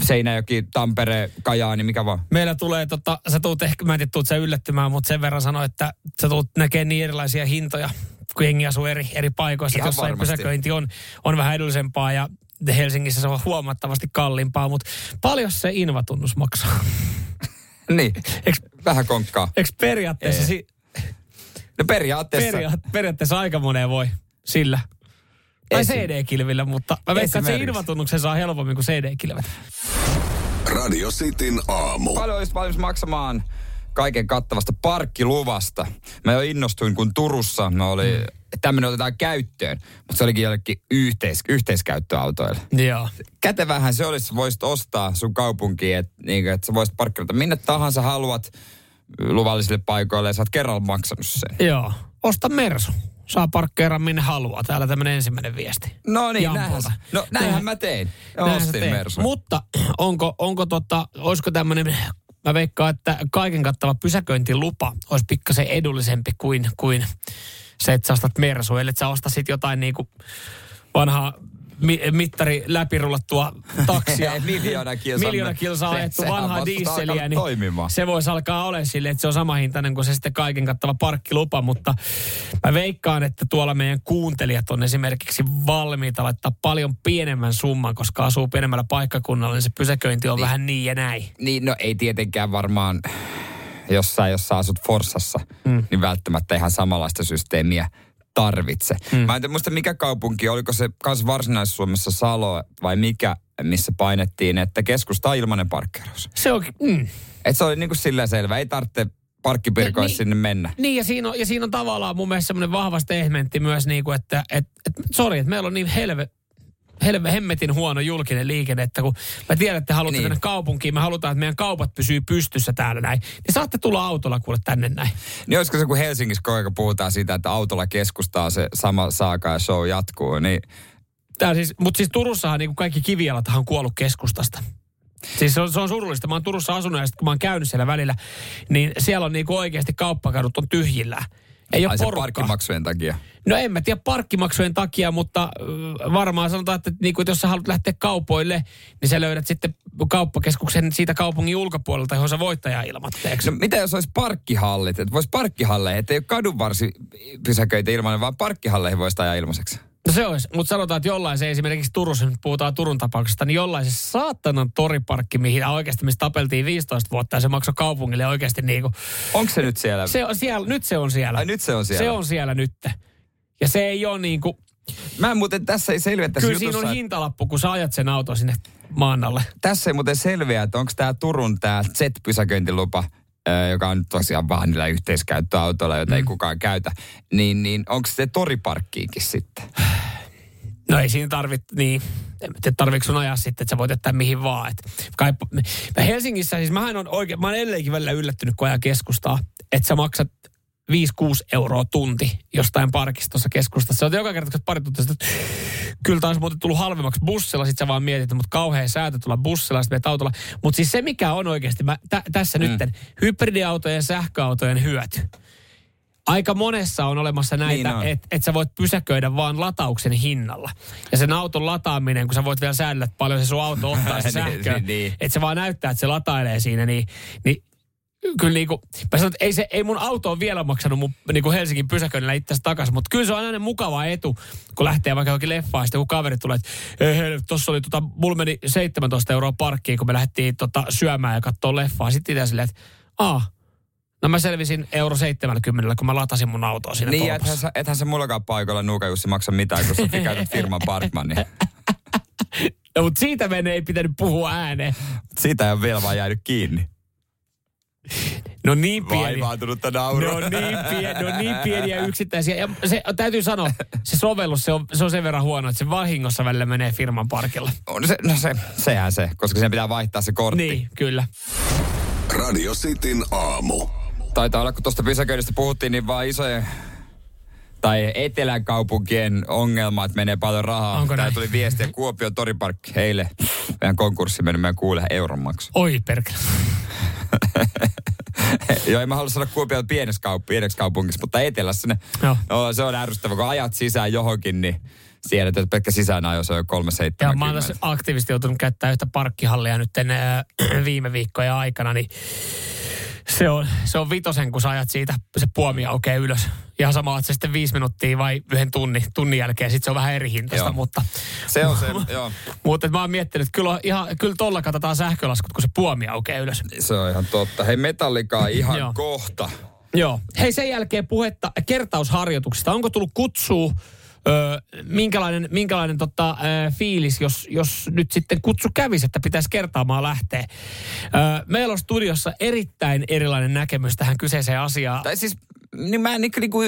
Seinäjoki, Tampere, Kajaani, mikä vaan. Meillä tulee, tota, sä tuut ehkä, mä en tiedä, tuut sä yllättymään, mutta sen verran sanoin, että sä tuut näkee niin erilaisia hintoja, kun jengi asuu eri, eri paikoissa. Ihan Jossain varmasti. pysäköinti on, on vähän edullisempaa ja Helsingissä se on huomattavasti kalliimpaa, mutta paljon se invatunnus maksaa? Niin, Eikö, vähän konkkaa. eikö periaatteessa, si, No periaatteessa. peria, periaatteessa aika moneen voi sillä? Tai Esim. CD-kilvillä, mutta mä veikkaan, että se Esimerkiksi. invatunnuksen saa helpommin kuin CD-kilvet. Radio Cityn aamu. Paljon olisit valmis maksamaan kaiken kattavasta parkkiluvasta. Mä jo innostuin, kun Turussa mä oli, mm. tämmöinen otetaan käyttöön, mutta se olikin jollekin yhteis, yhteiskäyttöautoille. Joo. Kätevähän se olisi, voisit ostaa sun kaupunkiin, että niin, et sä voisit parkkeerata minne tahansa haluat luvallisille paikoille ja sä oot kerralla maksanut sen. Joo. Osta Mersu. Saa parkkeera minne haluaa. Täällä tämmöinen ensimmäinen viesti. No niin, näinhän, no, näinhän mä tein. Näinhän Ostin teet. Mersun. Mutta onko, onko tota, olisiko tämmöinen, mä veikkaan, että kaiken kattava pysäköintilupa olisi pikkasen edullisempi kuin, kuin se, että sä ostat Mersu. Eli että sä ostasit jotain niinku vanhaa mi- mittari läpirullattua taksia. Miljoona kilsaa. Miljoona kilsaa Se- ajettu sehän vanhaa niin toimimaan. se voisi alkaa olla sille, että se on sama hintainen kuin se sitten kaiken kattava parkkilupa, mutta mä veikkaan, että tuolla meidän kuuntelijat on esimerkiksi valmiita laittaa paljon pienemmän summan, koska asuu pienemmällä paikkakunnalla, niin se pysäköinti on niin. vähän niin ja näin. Niin, no ei tietenkään varmaan, jos sä, jos sä asut Forssassa, mm. niin välttämättä ihan samanlaista systeemiä tarvitse. Mm. Mä en tiedä, muista mikä kaupunki, oliko se kans Varsinais-Suomessa Salo vai mikä, missä painettiin, että keskusta on ilmainen parkkeeraus. Se on, mm. Et se oli niinku silleen selvä, ei tarvitse parkkipirkoissa Niin- sinne mennä. Niin ja siinä on, ja siinä on tavallaan mun mielestä semmoinen vahva statementti myös niin kuin, että et, et, sorry, että meillä on niin helve, helve, hemmetin huono julkinen liikenne, että kun mä tiedän, että te haluatte Niin. mennä kaupunkiin, me halutaan, että meidän kaupat pysyy pystyssä täällä näin, niin saatte tulla autolla kuule tänne näin. Niin olisiko se, kun Helsingissä ajan puhutaan siitä, että autolla keskustaa se sama saaka ja show jatkuu, niin Tää siis, mutta siis Turussahan niin kuin kaikki kivijalathan on kuollut keskustasta. Siis se on, se on surullista. Mä oon Turussa asunut ja sit kun mä oon käynyt siellä välillä, niin siellä on niinku oikeasti kauppakadut on tyhjillään. Ei ole ai porukkaa. parkkimaksujen takia. No en mä tiedä parkkimaksujen takia, mutta varmaan sanotaan, että, niinku, että jos sä haluat lähteä kaupoille, niin sä löydät sitten kauppakeskuksen siitä kaupungin ulkopuolelta, johon sä voittajaa ilmatteeksi. No mitä jos olisi parkkihallit, että voisi parkkihalleihin, että ei ole kadunvarsi pysäköitä ilmainen, vaan parkkihalleihin voisi ajaa ilmaiseksi. No se olisi, mutta sanotaan, että jollain se esimerkiksi Turussa, nyt puhutaan Turun tapauksesta, niin jollain se saatanan toriparkki, mihin oikeasti missä tapeltiin 15 vuotta ja se maksoi kaupungille oikeasti niin kuin, Onko se nyt siellä? se on siellä, nyt se on siellä. Ai nyt se on siellä. Se on siellä nyt. Ja se ei ole niin kuin, Mä en muuten tässä ei selviä tässä kyllä siinä jutussa, on että- hintalappu, kun sä ajat sen auton sinne maan alle. tässä ei muuten selviä, että onko tämä Turun tämä Z-pysäköintilupa, joka on tosiaan vaan niillä yhteiskäyttöautoilla, joita mm. ei kukaan käytä, niin, niin onko se toriparkkiinkin sitten? No ei siinä tarvitse, niin, tiedä tarviiko sun ajaa sitten, että sä voit jättää mihin vaan. Et, kai, mä Helsingissä, siis mähän on oikein, mä oon edelleenkin välillä yllättynyt, kun ajaa keskustaa, että sä maksat 5-6 euroa tunti jostain parkistossa keskustassa. Se on joka kerta, kun pari tuntia sitten, että kyllä taas muuten tullut halvemmaksi bussilla, sit sä vaan mietit, mutta kauhean säätö tulla bussilla, sitten autolla. Mutta siis se, mikä on oikeasti, mä, tä, tässä mm. nytten, hybridiautojen ja sähköautojen hyöty. Aika monessa on olemassa näitä, Niin että et sä voit pysäköidä vaan latauksen hinnalla. Ja sen auton lataaminen, kun sä voit vielä säädellä, että paljon se sun auto ottaa se Niin, sähköä, niin. että se vaan näyttää, että se latailee siinä, niin, niin kyllä niinku, mä sanon, että ei, se, ei mun auto ole vielä maksanut mun niinku Helsingin pysäköinnillä itse takaisin, mutta kyllä se on aina mukava etu, kun lähtee vaikka johonkin leffaan, sitten kun kaveri tulee, että ei hei, tossa oli tota, mulla meni 17 euroa parkkiin, kun me lähdettiin tota, syömään ja katsoa leffaa. Sitten itse silleen, että aah, no mä selvisin euro 70, kun mä latasin mun autoa siinä Niin, ethän, sä- ethän se mullakaan paikalla Nuuka Jussi maksa mitään, kun sä käytät firman Parkman, niin No, mutta siitä meidän ei pitänyt puhua ääneen. siitä ei ole vielä vaan jäänyt kiinni. No niin pieni. Vaivaatunutta naurua. No niin, pie, no niin pieniä yksittäisiä. Ja se, täytyy sanoa, se sovellus, se on, se on sen verran huono, että se vahingossa välillä menee firman parkilla. No se, no se, sehän se, koska sen pitää vaihtaa se kortti. Niin, kyllä. Radio Cityn aamu. Taitaa olla, kun tuosta pysäköinnistä puhuttiin, niin vaan isojen tai etelän kaupunkien ongelma, että menee paljon rahaa. Onko Tää näin? tuli viestiä Kuopion toriparkki heille. Meidän konkurssi meni meidän kuulee euron maksu. Oi perkele. Joo, en mä halua sanoa Kuopion pieneksi, kaup- pieneksi kaupungiksi, mutta etelässä ne, Joo. no, se on ärsyttävä, kun ajat sisään johonkin, niin siedät, että pelkkä sisäänajo se on jo Ja 370. mä oon tässä aktiivisesti joutunut käyttämään yhtä parkkihallia nyt äh, viime viikkojen aikana, niin se on, se on vitosen, kun sä ajat siitä se puomi aukeaa ylös. Ihan sama, että se sitten viisi minuuttia vai yhden tunnin, tunnin jälkeen, sitten se on vähän eri hintaista, mutta, Se on se, joo. mutta mä oon miettinyt, että kyllä, ihan, kyllä tolla katsotaan sähkölaskut, kun se puomi aukeaa ylös. Se on ihan totta. Hei, metallikaa ihan kohta. Joo. Hei, sen jälkeen puhetta kertausharjoituksista. Onko tullut kutsua, ö, minkälainen, minkälainen tota, ö, fiilis, jos, jos nyt sitten kutsu kävisi, että pitäisi kertaamaan lähteä. Ö, meillä on studiossa erittäin erilainen näkemys tähän kyseiseen asiaan. Tai siis, niin mä en niinku, niinku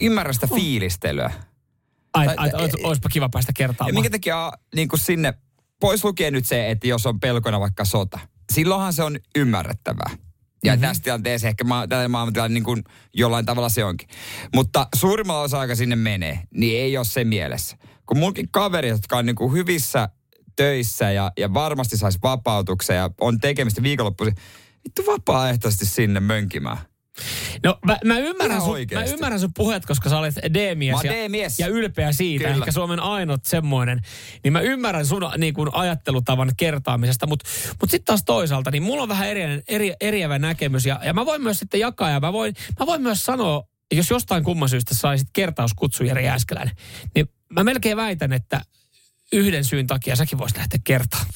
ymmärrä sitä fiilistelyä. Ai, tai- ai, ois, olisipa kiva päästä kertaamaan. minkä takia niin kuin sinne, pois lukee nyt se, että jos on pelkona vaikka sota, silloinhan se on ymmärrettävää. Ja mm-hmm. tässä tilanteessa ehkä ma- tällä maailmantilanne niin kuin jollain tavalla se onkin. Mutta suurimmalla osa aika sinne menee, niin ei ole se mielessä. Kun munkin kaverit, jotka on niin kuin hyvissä töissä ja, ja varmasti saisi vapautuksen ja on tekemistä viikonloppuisin, vittu vapaaehtoisesti sinne mönkimään. No mä, mä, ymmärrän, sun, mä ymmärrän sun puheet, koska sä olet D-mies, ja, D-mies. ja ylpeä siitä, Kyllä. eli Suomen ainut semmoinen. Niin mä ymmärrän sun niin kuin, ajattelutavan kertaamisesta, mutta mut sitten taas toisaalta, niin mulla on vähän eri, eri, eriävä näkemys. Ja, ja mä voin myös sitten jakaa, ja mä voin, mä voin myös sanoa, jos jostain kumman syystä saisit kertauskutsu Jari Jääskeläinen, niin mä melkein väitän, että yhden syyn takia säkin voisit lähteä kertaan.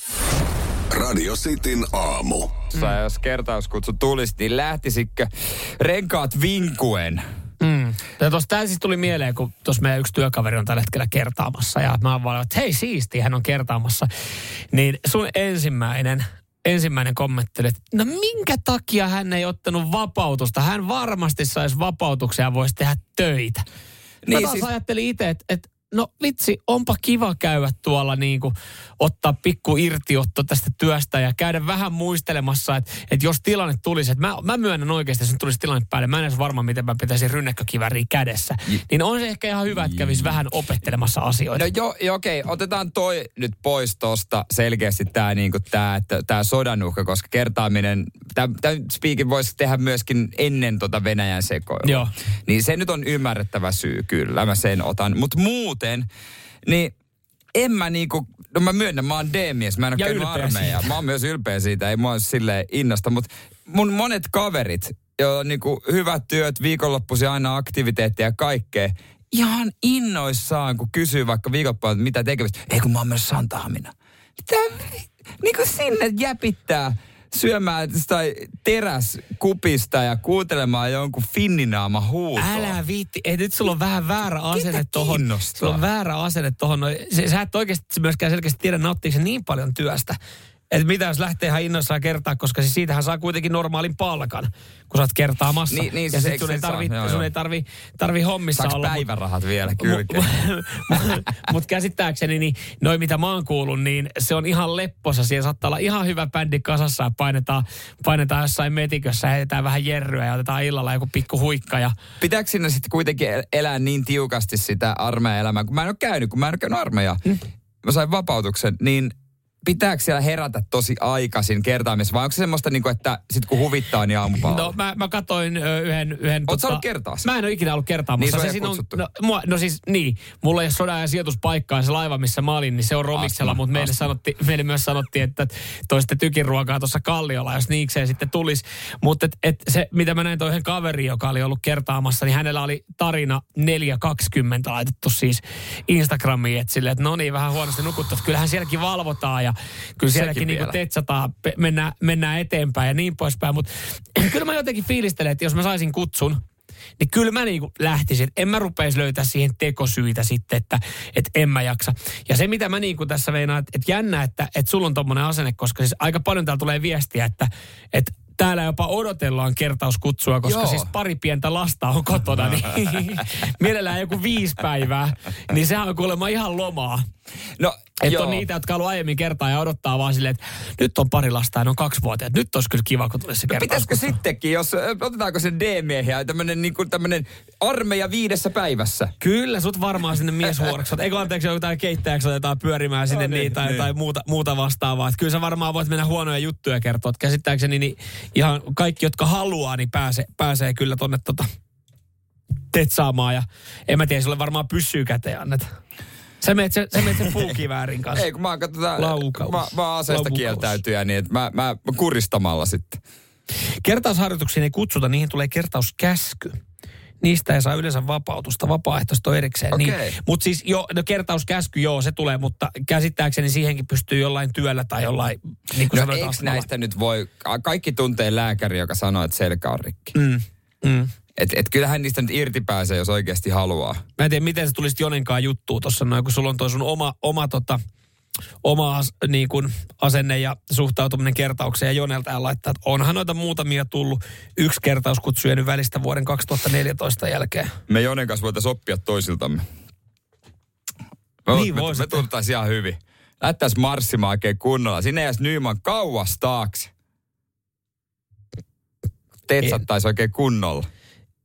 Radio Cityn aamu. Mm. Jos kertauskutsu tulisi, niin lähtisikö renkaat vinkuen? Mm. Ja tuossa tämä siis tuli mieleen, kun tuossa meidän yksi työkaveri on tällä hetkellä kertaamassa ja mä oon vaan, että hei siisti, hän on kertaamassa. Niin sun ensimmäinen, ensimmäinen kommentti oli, että no minkä takia hän ei ottanut vapautusta? Hän varmasti saisi vapautuksia ja voisi tehdä töitä. Niin, mä taas siis- ajattelin itse, että, että no vitsi, onpa kiva käydä tuolla niin kuin ottaa pikku irtiotto tästä työstä ja käydä vähän muistelemassa, että, että jos tilanne tulisi, että mä, mä myönnän oikeasti, jos tulisi tilanne päälle, mä en edes varma, miten mä pitäisin rynnäkkökiväriä kädessä. Niin on se ehkä ihan hyvä, että kävisi vähän opettelemassa asioita. No joo, jo, okei, otetaan toi nyt pois tosta selkeästi tää, niinku tää, tää sodan uhka, koska kertaaminen, tämä speakin voisi tehdä myöskin ennen tota Venäjän sekoilua. Joo. Niin se nyt on ymmärrettävä syy, kyllä, mä sen otan. Mutta muuten, niin en mä niinku, no mä myönnän, mä oon D-mies, mä en ole käynyt armeijaa. Mä oon myös ylpeä siitä, ei mua ole silleen innosta, mutta mun monet kaverit, on niinku hyvät työt, viikonloppuisin aina aktiviteetteja ja kaikkea, ihan innoissaan, kun kysyy vaikka viikonloppuna, että mitä tekemistä. Ei kun mä oon myös Santahamina. Mitä, niinku sinne jäpittää syömään tai teräskupista ja kuuntelemaan jonkun finninaama huutoa. Älä viitti. Ei, nyt sulla on vähän väärä asenne tohon. kiinnostaa? Sulla on väärä asenne tohon. No, se, sä et oikeasti myöskään selkeästi tiedä, nauttiiko se niin paljon työstä. Että mitä jos lähtee ihan innoissaan kertaa, koska siis siitähän saa kuitenkin normaalin palkan, kun sä oot kertaamassa. Niin- niin, ja siis sit sun ei se saa? tarvi, Joo, sun joo. ei tarvi, tarvi hommissa Saaks olla. mut- päivärahat vielä kylkeen? Mutta mut käsittääkseni, niin noin mitä mä oon kuullut, niin se on ihan lepposa. Siellä saattaa olla ihan hyvä bändi kasassa ja painetaan, painetaan jossain metikössä, heitetään vähän jerryä ja otetaan illalla joku pikku huikka. Ja Pitääkö sinne sitten kuitenkin el- elää niin tiukasti sitä armeijaelämää, kun mä en ole käynyt, kun mä en ole käynyt armeijaa. Mä sain vapautuksen, niin pitääkö siellä herätä tosi aikaisin kertaamisessa, vai onko se semmoista, niin kuin, että sit kun huvittaa, niin aamupalalla? No mä, mä katsoin ö, yhden... yhden Oot sä ollut kertaassa? Mä en ole ikinä ollut kertaamassa. Niin, se siinä on, no, mua, no siis niin, mulla ei ole sodan ja sijoituspaikkaa se laiva, missä mä olin, niin se on Romiksella, mutta meille, sanotti, meille myös sanottiin, että toisitte tykiruokaa tuossa Kalliolla, jos niikseen sitten tulisi. Mutta et, et se, mitä mä näin toihen kaveri, joka oli ollut kertaamassa, niin hänellä oli tarina 4.20 laitettu siis Instagramiin, että silleen, että no niin, vähän huonosti nukuttu, että kyllähän sielläkin valvotaan ja kyllä sielläkin vielä. tetsataan, mennään, mennään eteenpäin ja niin poispäin. Mutta kyllä mä jotenkin fiilistelen, että jos mä saisin kutsun, niin kyllä mä niinku lähtisin. En mä rupeisi löytää siihen tekosyitä sitten, että, että en mä jaksa. Ja se, mitä mä niinku tässä meinaan, että, että jännä, että, että sulla on tommonen asenne, koska siis aika paljon täällä tulee viestiä, että, että täällä jopa odotellaan kertauskutsua, koska Joo. siis pari pientä lasta on kotona, niin mielellään joku viisi päivää, niin sehän on kuulemma ihan lomaa. no Että on niitä, jotka on ollut aiemmin kertaa ja odottaa vaan silleen, että nyt on pari lasta ja ne on kaksi vuotta. Nyt olisi kyllä kiva, kun tulisi se No pitäisikö sittenkin, jos otetaanko sen D-miehiä, tämmönen, niin kuin, tämmönen armeija viidessä päivässä? Kyllä, sut varmaan sinne mieshuoreksi. Eikö anteeksi, jotain keittäjäksi otetaan pyörimään sinne No niin, niin, tai, niin. tai muuta, muuta vastaavaa. Et kyllä sä varmaan voit mennä huonoja juttuja kertoa. Et käsittääkseni niin ihan kaikki, jotka haluaa, niin pääsee, pääsee kyllä tonne tota, tetsaamaan. Ja en mä tiedä, sulle varmaan pyssyy käteen annet. Sä meet sen, sä meet sen puukiväärin kanssa. Ei, kun mä oon katsotaan, Laukaus. mä, mä oon aseesta Laukaus. kieltäytyjä, niin että mä, mä kuristamalla sitten. Kertausharjoituksiin ei kutsuta, niihin tulee kertauskäsky. Niistä ei saa yleensä vapautusta, vapaaehtoista on erikseen. Okei. Niin, mutta siis jo, no kertauskäsky, joo, se tulee, mutta käsittääkseni siihenkin pystyy jollain työllä tai jollain, niin kuin No asemalla. näistä nyt voi, ka- kaikki tuntee lääkäri, joka sanoo, että selkä on rikki. Mm, mm. Et, et kyllähän niistä nyt irti pääsee, jos oikeasti haluaa. Mä en tiedä, miten se tulisi Jonenkaan juttuun tuossa noin, kun sulla on toi sun oma, oma tota, oma as, niin kuin asenne ja suhtautuminen kertaukseen ja Jonelta ja laittaa, että onhan noita muutamia tullut yksi kertauskutsu jäänyt välistä vuoden 2014 jälkeen. Me Jonen kanssa voitaisiin oppia toisiltamme. Me, Niin me, me tunnettaisiin ihan hyvin. Lähtäisiin marssimaan oikein kunnolla. Sinne jäisi Nyman kauas taakse. Tetsattaisiin oikein kunnolla.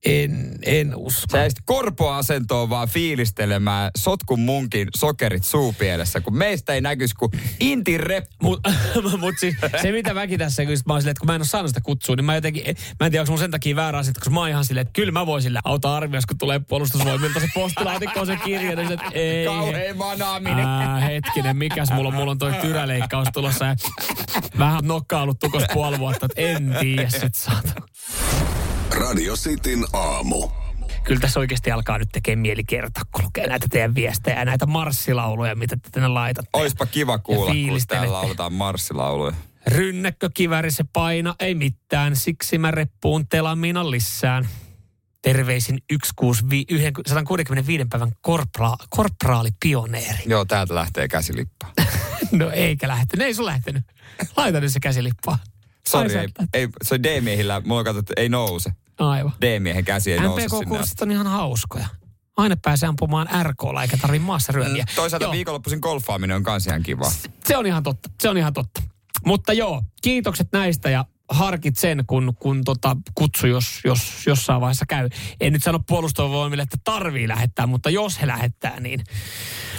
En, en usko. Sä korpoasentoon vaan fiilistelemään sotkun munkin sokerit suupielessä, kun meistä ei näkyisi kuin intin reppu. Mutta mut siis, se mitä mäkin tässä, kun mä silleen, että kun mä en ole saanut sitä kutsua, niin mä jotenkin, mä en tiedä, onko mun sen takia väärä asia, koska mä oon ihan silleen, että kyllä mä voin sillä auta arvioida, kun tulee puolustusvoimilta se postilaatikko se kirja, niin että ei. Kauheen manaaminen. Ää, hetkinen, mikäs mulla on, mulla on toi tyräleikkaus tulossa ja vähän nokkailut tukos puoli vuotta, että en tiedä sit saatana. Radio Cityn aamu. Kyllä tässä oikeasti alkaa nyt tekemään mieli kertoa, kun lukee näitä teidän viestejä ja näitä marssilauluja, mitä te tänne laitatte. Oispa kiva kuulla, kun täällä lauletaan marssilauluja. Rynnäkkökiväri se paina, ei mitään, siksi mä reppuun telaminan lissään. Terveisin 165, 165 päivän korpra, korpraalipioneeri. Joo, täältä lähtee käsilippa. No eikä lähtenyt, ei sun lähtenyt. Laita nyt se käsilippaa. Sori, ei, ei, se on D-miehillä, mulla on katsottu, ei nouse. Aivan. D-miehen käsi ei nouse sinne. MPK-kurssit on ihan hauskoja. Aina pääsee ampumaan RKlla eikä tarvitse maassa ryömiä. Mm, Toisaalta Joo. viikonloppuisin golfaaminen on kans ihan kiva. Se on ihan totta, se on ihan totta. Mutta joo, kiitokset näistä ja harkit sen, kun, kun tota kutsu, jos, jos jossain vaiheessa käy. En nyt sano puolustusvoimille, että tarvii lähettää, mutta jos he lähettää, niin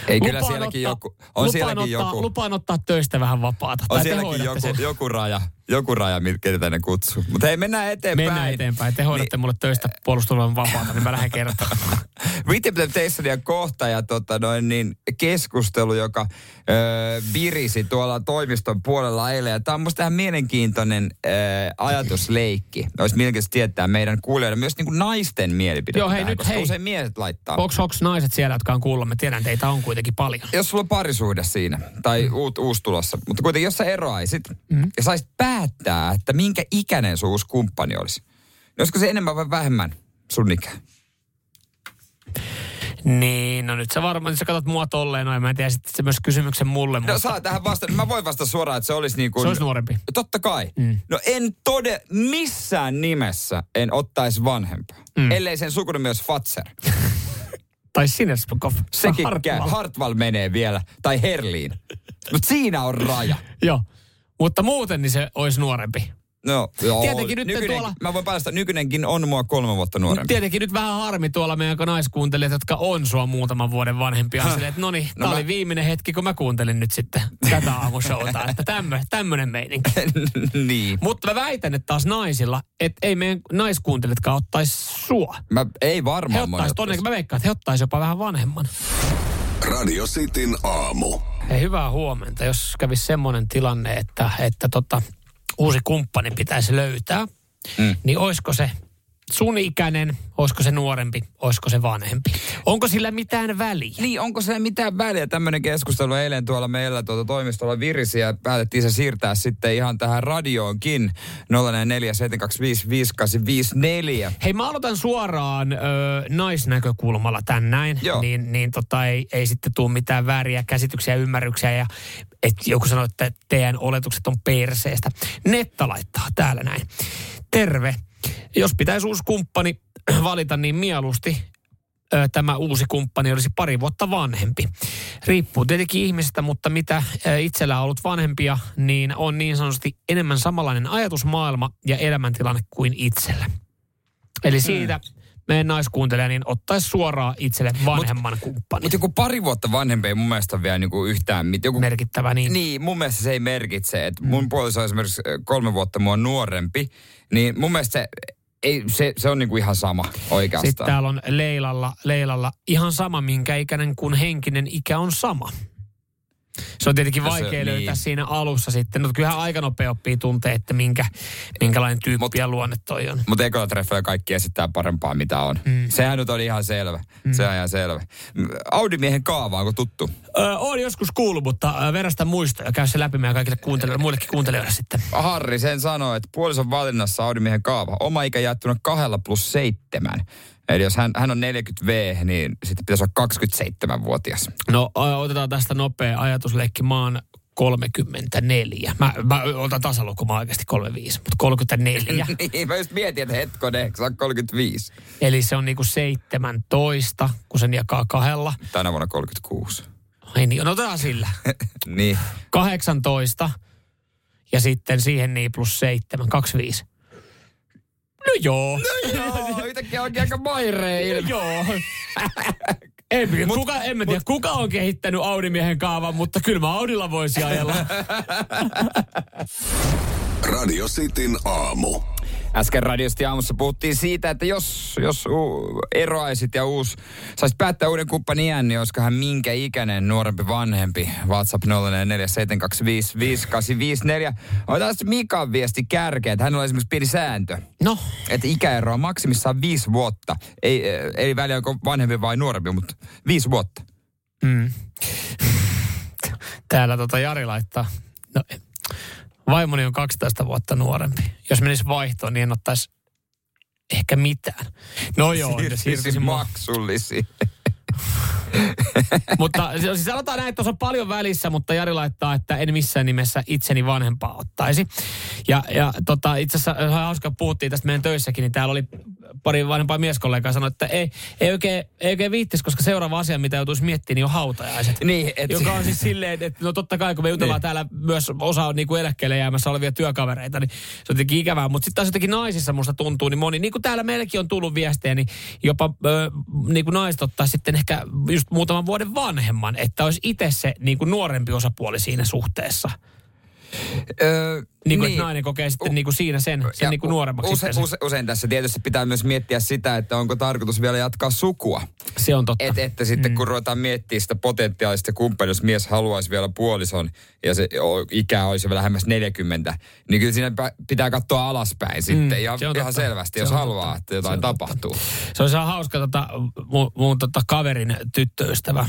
Ei kyllä sielläkin ottaa, joku, on lupaan sielläkin ottaa, joku, Lupaan ottaa töistä vähän vapaata. on sielläkin joku, joku raja, joku raja, ketä ne kutsuu. Mutta hei, mennään eteenpäin. Mennään eteenpäin. Te hoidatte mulle töistä puolustusvoiman vapaata, niin mä lähden kertomaan. Temptationia kohta ja tota noin, niin keskustelu, joka öö, virisi tuolla toimiston puolella eilen. Tämä on musta ihan mielenkiintoinen öö, ajatusleikki. Olisi mielenkiintoista tietää meidän kuulijoille myös niin kuin naisten mielipide. Joo, hei, tähän, nyt koska hei. usein miehet laittaa. Onks naiset siellä, jotka on kuulla? Mä tiedän, teitä on kuitenkin paljon. jos sulla on parisuhde siinä, tai mm. uut, uusi tulossa, mutta kuitenkin jos sä eroaisit mm. ja saisit päättää, että minkä ikäinen sun uusi kumppani olisi, olisiko se enemmän vai vähemmän sun ikä? Niin, no nyt sä varmaan, sä katsot mua tolleen, no en mä tiedä, sitten se myös kysymyksen mulle, No mutta saa tähän vastata. Mä voin vastata suoraan, että se olisi niin kuin... se olisi nuorempi. Totta kai. Mm. No en tode missään nimessä en ottaisi vanhempaa. Mm. Ellei sen sukunimi olisi Fatser. Tai Sinerspokov. Sekin Hartwall. Hartwall menee vielä. Tai Herliin. Mutta siinä on raja. Joo. Mutta muuten niin se olisi nuorempi. No, joo. Tietenkin nyt nykyinen, tuolla- Mä voin päästä, nykyinenkin on mua kolme vuotta nuorempi. tietenkin nyt vähän harmi tuolla meidän naiskuuntelijat, jotka on sua muutaman vuoden vanhempia. Silleen, että no niin, No tää mä- oli viimeinen hetki, kun mä kuuntelin nyt sitten tätä aamushowta. Että tämmö, tämmönen meininki. niin. Mutta mä väitän, että taas naisilla, että ei meidän naiskuuntelijatkaan ottaisi sua. Mä, ei He varmaan ottaisi, ottaisi. todennäköisesti mä veikkaan, että he ottaisi jopa vähän vanhemman. Radio Cityn aamu. Hei, hyvää huomenta. Jos kävisi semmoinen tilanne, että, että tota, uusi kumppani pitäisi löytää, mm. niin olisiko se sun ikäinen, olisiko se nuorempi, olisiko se vanhempi? Onko sillä mitään väliä? Niin, onko se mitään väliä? Tämmöinen keskustelu eilen tuolla meillä tuota toimistolla virisi ja päätettiin se siirtää sitten ihan tähän radioonkin 047255854. Hei, mä aloitan suoraan ö, naisnäkökulmalla tän näin, Joo. niin, niin tota, ei, ei sitten tule mitään vääriä käsityksiä ja ymmärryksiä ja että joku sanoo, että teidän oletukset on perseestä. Netta laittaa täällä näin. Terve. Jos pitäisi uusi kumppani valita, niin mieluusti tämä uusi kumppani olisi pari vuotta vanhempi. Riippuu tietenkin ihmisestä, mutta mitä itsellä on ollut vanhempia, niin on niin sanotusti enemmän samanlainen ajatusmaailma ja elämäntilanne kuin itsellä. Eli siitä meidän naiskuuntelija niin ottaisi suoraan itselle vanhemman kumppanin. Mutta joku pari vuotta vanhempi ei mun mielestä vielä niinku yhtään mit. Joku, Merkittävä niin. Niin, mun mielestä se ei merkitse. että mun puoliso on esimerkiksi kolme vuotta mua nuorempi, niin mun mielestä se, ei, se, se on niinku ihan sama oikeastaan. Sitten täällä on Leilalla, Leilalla ihan sama, minkä ikäinen kun henkinen ikä on sama. Se on tietenkin No se- vaikea niin. löytää siinä alussa sitten. No kyllähän aika nopea oppii tuntee, että minkä, minkälainen tyyppi Mut- ja luonne toi on. Mutta treffeillä kaikki esittää parempaa, mitä on. Mm. Sehän nyt on ihan selvä. Mm. Se on ihan selvä. Mm, Audi-miehen kaava, onko tuttu? Öö, on joskus kuullut, mutta verrasta muistoja. Käy se läpi meidän kaikille kuuntelijoille, muillekin kuuntelijoille sitten. Harri sen sanoi, että puolison valinnassa Audi-miehen kaava. Oma ikä jaettuna kahdella plus seitsemän. Eli jos hän, hän on 40V, niin sitten pitäisi olla 27-vuotias. No otetaan tästä nopea ajatusleikki. Mä oon 34. Mä, mä otan tasaluku, mä oikeasti 35, mutta 34. niin, mä just mietin, että hetkonen, sä oot 35. Eli se on niinku 17, kun sen jakaa kahdella. Tänä vuonna 36. Ai niin, no otetaan sillä. niin. 18 ja sitten siihen niin plus 7, 25. No joo. No joo, yhtäkkiä onkin aika maireen ilme. joo. En, Mut, kuka, en mä tiedä, mut, kuka on kehittänyt Audi-miehen kaavan, mutta kyllä mä Audilla voisi ajella. Radio Cityn aamu. Äsken radiosti aamussa puhuttiin siitä, että jos, jos u, eroaisit ja uusi, saisit päättää uuden kumppanin iän, niin olisiko hän minkä ikäinen nuorempi vanhempi? WhatsApp 0447255854. Otetaan Mikan viesti kärkeä, että hänellä on esimerkiksi pieni sääntö. No. Että ikäero on maksimissaan viisi vuotta. Ei, ei väliä, onko vanhempi vai nuorempi, mutta viisi vuotta. Mm. Täällä tota Jari laittaa. No, Vaimoni on 12 vuotta nuorempi. Jos menisi vaihtoon, niin en ottaisi ehkä mitään. No joo, siirtyisi maksullisiin. mutta siis sanotaan näin, että tuossa on paljon välissä, mutta Jari laittaa, että en missään nimessä itseni vanhempaa ottaisi. Ja, ja tota, itse asiassa hauska, puhuttiin tästä meidän töissäkin, niin täällä oli pari vanhempaa mieskollegaa sanoi, että ei, ei, oikein, ei oikein viittis, koska seuraava asia, mitä joutuisi miettimään, niin on hautajaiset. Niin, et... Joka on siis silleen, että no totta kai, kun me jutellaan niin. täällä myös osa on niin kuin eläkkeelle jäämässä olevia työkavereita, niin se on jotenkin ikävää. Mutta sitten taas jotenkin naisissa musta tuntuu, niin moni, niin kuin täällä meilläkin on tullut viestejä, niin jopa ö, niin kuin naiset ottaa sitten ehkä just muutaman vuoden vanhemman, että olisi itse se niin kuin nuorempi osapuoli siinä suhteessa. Öö, niin kuin, niin. että nainen kokee sitten niin kuin siinä sen, sen niin kuin nuoremmaksi. Use, use, usein tässä tietysti pitää myös miettiä sitä, että onko tarkoitus vielä jatkaa sukua. Se on totta. Et, että sitten mm. kun ruvetaan miettimään sitä potentiaalista kumppania, jos mies haluaisi vielä puolison ja se ikä olisi vielä lähemmäs 40, niin kyllä siinä pitää katsoa alaspäin mm. sitten. Ja ihan totta. selvästi, jos haluaa, totta. että jotain se tapahtuu. Totta. Se olisi hauska tota, mun, mun tota, kaverin tyttöystävä,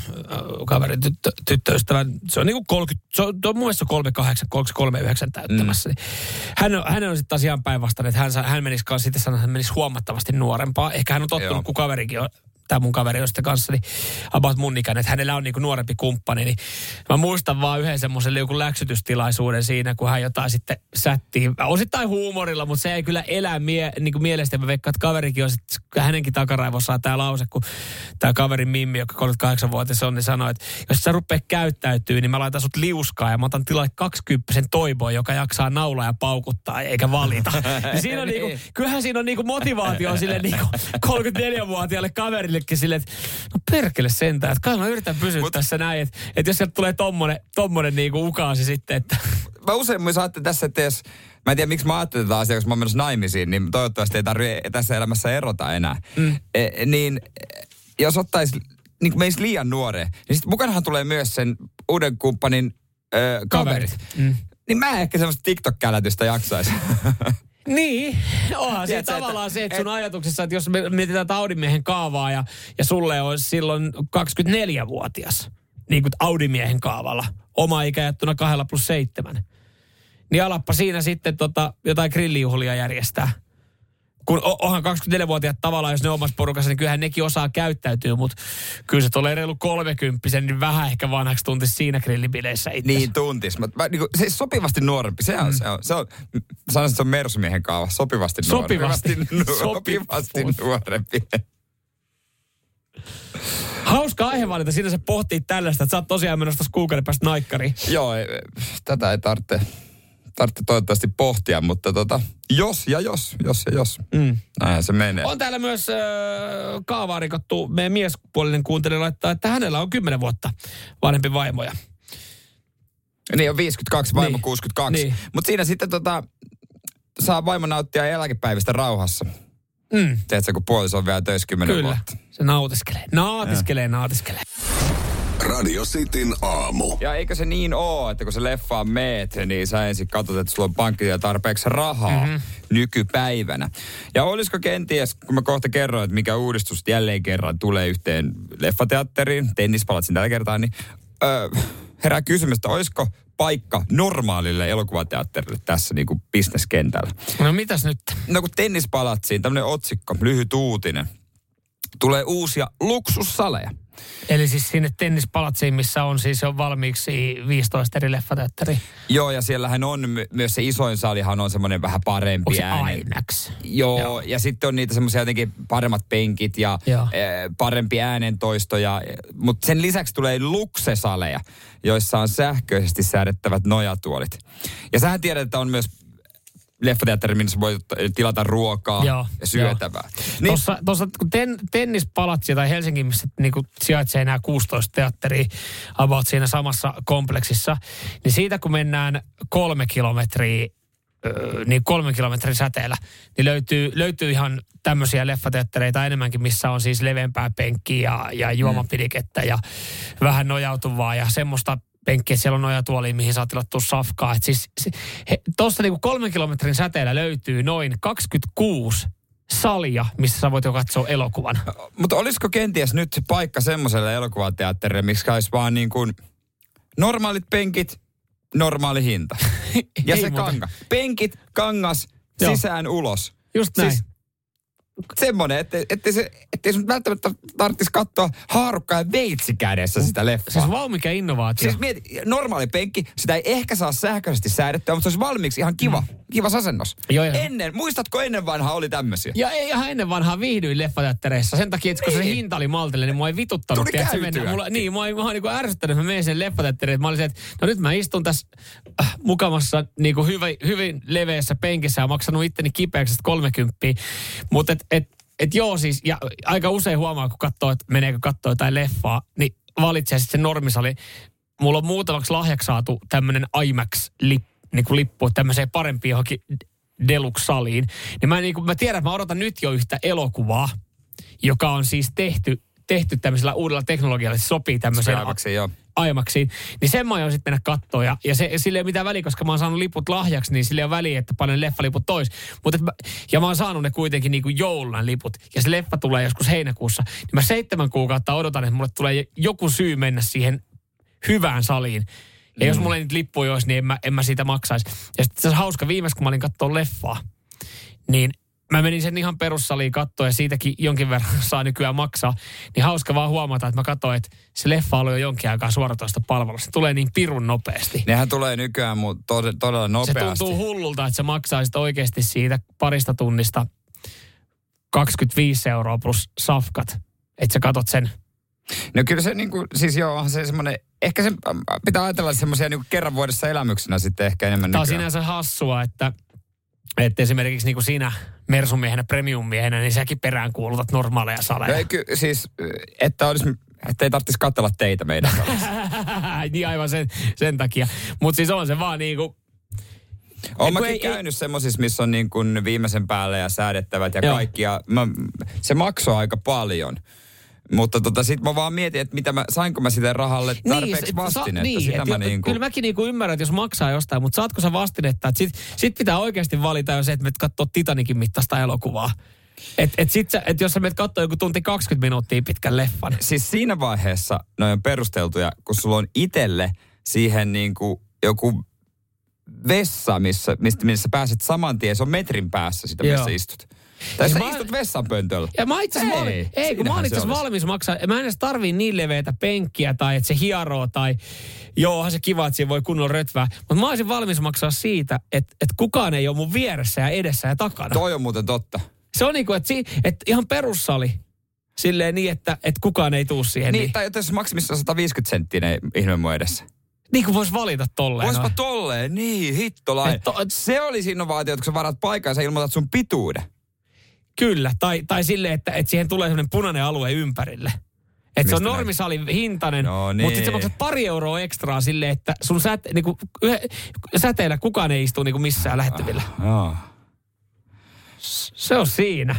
kaverin tyttö, tyttöystävä, se on niin kuin 30, se on, on mun mielestä 38, 39 täyttämässä. Mm kanssa. Niin hän, on, hän on sitten taas ihan päinvastainen, että hän, hän menisi kanssa sitten sanoa, että hän menisi huomattavasti nuorempaa. Ehkä hän on tottunut, Joo. kun kaverikin on tämä mun kaveri on sitten kanssa, niin about mun ikäinen, että hänellä on niin kuin nuorempi kumppani, niin mä muistan vaan yhden semmoisen joku läksytystilaisuuden siinä, kun hän jotain sitten sättiin, osittain huumorilla, mutta se ei kyllä elää mie, niin kuin mielestä, mä veikkaan, että kaverikin on sitten, hänenkin takaraivossaan tämä lause, kun tämä kaverin Mimmi, joka 38-vuotias on, niin sanoi, että jos sä rupeat käyttäytyy, niin mä laitan sut liuskaa ja mä otan tilalle 20 toiboa, joka jaksaa naulaa ja paukuttaa eikä valita. niin siinä on niinku, kyllähän siinä on niinku motivaatio sille niinku 34-vuotiaalle kaverille Emilillekin silleen, että no perkele sentään, että kai mä yritän pysyä Mut, tässä näin, että, että jos sieltä tulee tommonen, tommonen niinku ukaasi sitten, että... Mä usein myös ajattelen tässä, että jos, mä en tiedä miksi mä ajattelen tätä asiaa, koska mä oon menossa naimisiin, niin toivottavasti ei tarvitse tässä elämässä erota enää. Mm. E, niin jos ottaisi, niin kuin meistä liian nuore, niin sitten mukanahan tulee myös sen uuden kumppanin ö, kaverit. kaverit. Mm. Niin mä ehkä semmoista TikTok-kälätystä jaksaisi. Niin, onhan se tavallaan se, että sun et, ajatuksessa, että jos me mietitään Audimiehen kaavaa ja, ja sulle olisi silloin 24-vuotias, niin kuin Audimiehen kaavalla, oma ikä kahdella plus seitsemän, niin alappa siinä sitten tota, jotain grillijuhlia järjestää kun onhan 24-vuotiaat tavallaan, jos ne omassa porukassa, niin kyllähän nekin osaa käyttäytyä, mutta kyllä se tulee reilu 30 niin vähän ehkä vanhaksi tuntis siinä grillibileissä itse. Niin tuntis, mutta niin se sopivasti nuorempi, se on, mm. se on, se on sanoisin, että se on Mersumiehen kaava, sopivasti nuorempi. Sopivasti. sopivasti nuorempi. Hauska aihevalinta, siinä se pohtii tällaista, että sä oot tosiaan menossa kuukauden päästä naikkariin. Joo, tätä ei tarvitse tarvitse toivottavasti pohtia, mutta tota, jos ja jos, jos ja jos. Mm. Näinhän se menee. On täällä myös äh, kaavaa rikottu. Meidän miespuolinen kuuntelija laittaa, että hänellä on 10 vuotta vanhempi vaimoja. Niin on 52, vaimo niin. 62. Niin. Mutta siinä sitten tota, saa vaimo nauttia eläkepäivistä rauhassa. Mm. Tiedätkö, kun puoliso on vielä töissä 10 Kyllä. vuotta. se nautiskelee. Nautiskelee, ja. nautiskelee. Radio Cityn aamu. Ja eikö se niin oo, että kun se leffaan meet, niin sä ensin katsot, että sulla on pankkitila tarpeeksi rahaa mm-hmm. nykypäivänä. Ja olisiko kenties, kun mä kohta kerroin, että mikä uudistus jälleen kerran tulee yhteen leffateatteriin, tennispalatsin tällä kertaa, niin öö, herää kysymys, että olisiko paikka normaalille elokuvateatterille tässä niin kuin bisneskentällä. No mitäs nyt? No kun tennispalatsiin, tämmöinen otsikko, lyhyt uutinen. Tulee uusia luksussaleja. Eli siis sinne tennispalatsiin, missä on siis jo valmiiksi 15 eri leffateatteri. Joo, ja siellähän on my- myös se isoin salihan on semmoinen vähän parempi Onko se ääni. IMAX? Joo, Joo, ja sitten on niitä semmoisia jotenkin paremmat penkit ja e, parempi äänentoisto. Ja, mutta sen lisäksi tulee luksesaleja, joissa on sähköisesti säädettävät nojatuolit. Ja sähän tiedät, että on myös leffateatteri, missä voi tilata ruokaa Joo, ja syötävää. Niin. Tuossa, tuossa kun ten, tennispalatsi tai Helsingin, missä niin kuin sijaitsee nämä 16 teatteria about siinä samassa kompleksissa, niin siitä kun mennään kolme kilometriä niin kolmen kilometrin säteellä, niin löytyy, löytyy ihan tämmöisiä leffateattereita enemmänkin, missä on siis leveämpää penkkiä ja, ja juomapidikettä ja vähän nojautuvaa ja semmoista penkkiä, siellä on nojatuoli, mihin saa tilattua safkaa. Et siis tuossa niinku kolmen kilometrin säteellä löytyy noin 26 salia, missä sä voit jo katsoa elokuvan. Mutta olisiko kenties nyt paikka semmoiselle elokuvateatterille, missä olisi vaan niin kuin normaalit penkit, normaali hinta. Ja se kanga. Penkit, kangas, Joo. sisään ulos. Just näin. Siis semmoinen, että, että se, ettei sun välttämättä tarvitsisi katsoa haarukkaa ja veitsi kädessä sitä leffaa. Siis vau mikä innovaatio. Siis mieti, normaali penkki, sitä ei ehkä saa sähköisesti säädettyä, mutta se olisi valmiiksi ihan kiva, mm. kiva asennos. Joo, joo. Ennen, muistatko ennen vanhaa oli tämmöisiä? Ja ei ihan ennen vanhaa viihdyin leffateattereissa. Sen takia, että kun se niin. hinta oli maltille, niin mua ei vituttanut. Tuli käytyä. Mennä, mulla, niin, mua, mua niin ärsyttänyt, että mä menen sen leffateatteriin. Mä olisin, että no nyt mä istun tässä äh, mukamassa niin kuin hyvin, hyvin leveässä penkissä ja maksanut itteni kipeäksi 30. Mutta et, et, et joo siis, ja aika usein huomaa, kun katsoo, että meneekö katsoa jotain leffaa, niin valitsee sitten se normisali. Mulla on muutamaksi lahjaksi saatu tämmöinen IMAX-lippu, niin kuin lippu tämmöiseen parempiin johonkin Deluxe-saliin. Niin mä, niin kuin, mä tiedän, että mä odotan nyt jo yhtä elokuvaa, joka on siis tehty, tehty tämmöisellä uudella teknologialla. Se sopii tämmöiseen. Joo aimaksiin. Niin sen mä aion sitten mennä katsoa. Ja, ja se, sille ei ole mitään väliä, koska mä oon saanut liput lahjaksi, niin sille ei ole väliä, että panen leffaliput tois. Mut mä, ja mä oon saanut ne kuitenkin niin kuin joulun liput. Ja se leffa tulee joskus heinäkuussa. Niin mä seitsemän kuukautta odotan, että mulle tulee joku syy mennä siihen hyvään saliin. Ja mm. jos mulla ei niitä lippuja olisi, niin en mä, en mä siitä maksaisi. Ja sitten se on hauska, viimeis kun mä olin katsoa leffaa, niin mä menin sen ihan perussaliin katsoa ja siitäkin jonkin verran saa nykyään maksaa. Niin hauska vaan huomata, että mä katsoin, että se leffa oli jo jonkin aikaa suoratoista palvelusta. Se tulee niin pirun nopeasti. Nehän tulee nykyään mutta tod- todella nopeasti. Se tuntuu hullulta, että sä maksaisit oikeasti siitä parista tunnista 25 euroa plus safkat. Että sä katot sen No kyllä se niin kuin, siis joo, se semmoinen, ehkä se pitää ajatella semmoisia niin kerran vuodessa elämyksenä sitten ehkä enemmän Tämä on sinänsä hassua, että, että esimerkiksi niin kuin sinä Mersumiehenä, premiummiehenä, niin säkin perään kuulutat normaaleja saleja. Ei, ky, siis, että olisi että ei tarvitsisi katsella teitä meidän Niin aivan sen, sen takia. Mutta siis on se vaan niin kuin, olen mäkin ei, käynyt semmoisissa, missä on niin kuin viimeisen päälle ja säädettävät ja Joo. kaikki. Ja mä, se maksoi aika paljon. Mutta tota, sit mä vaan mietin, että mitä mä, sainko mä sitä rahalle niin, tarpeeksi niin, vastinetta. Niin, sitä et, mä niin kuin... Kyllä mäkin niin kuin ymmärrän, että jos maksaa jostain, mutta saatko sä vastinetta? Että sit, sit pitää oikeasti valita jo se, että menet katsoo Titanikin mittaista elokuvaa. Et, et sit sä, et jos sä menet katsoa joku tunti 20 minuuttia pitkän leffan. Siis siinä vaiheessa noin on perusteltuja, kun sulla on itelle siihen niin kuin joku vessa, missä, mistä, missä pääset saman tien. Se on metrin päässä sitä, missä Joo. istut. Tai sä istut vessanpöntöllä. Ja mä itse asiassa ei, ei, kun mä itse valmis maksaa. Mä en edes tarvii niin leveitä penkkiä tai että se hieroo tai joo, se kiva, että siinä voi kunnolla rötvää. Mutta mä olisin valmis maksaa siitä, että, että kukaan ei ole mun vieressä ja edessä ja takana. Toi on muuten totta. Se on niin kuin, että, si, että ihan perussali. Silleen niin, että, että kukaan ei tuu siihen. Niin, niin. tai jos maksimissa 150 senttiä ihme mun edessä. Niin kuin vois valita tolleen. Voispa no. tolleen, niin, hittolain. To, se olisi innovaatio, kun sä varat paikan ja sä ilmoitat sun pituuden. Kyllä, tai, tai silleen, että, että siihen tulee sellainen punainen alue ympärille. Että se on normisali hintainen, no niin. mutta sitten sä maksat pari euroa ekstraa sille, että sun säte, niinku, yhe, säteellä kukaan ei istu niinku missään lähettyvillä. Ah, se on siinä.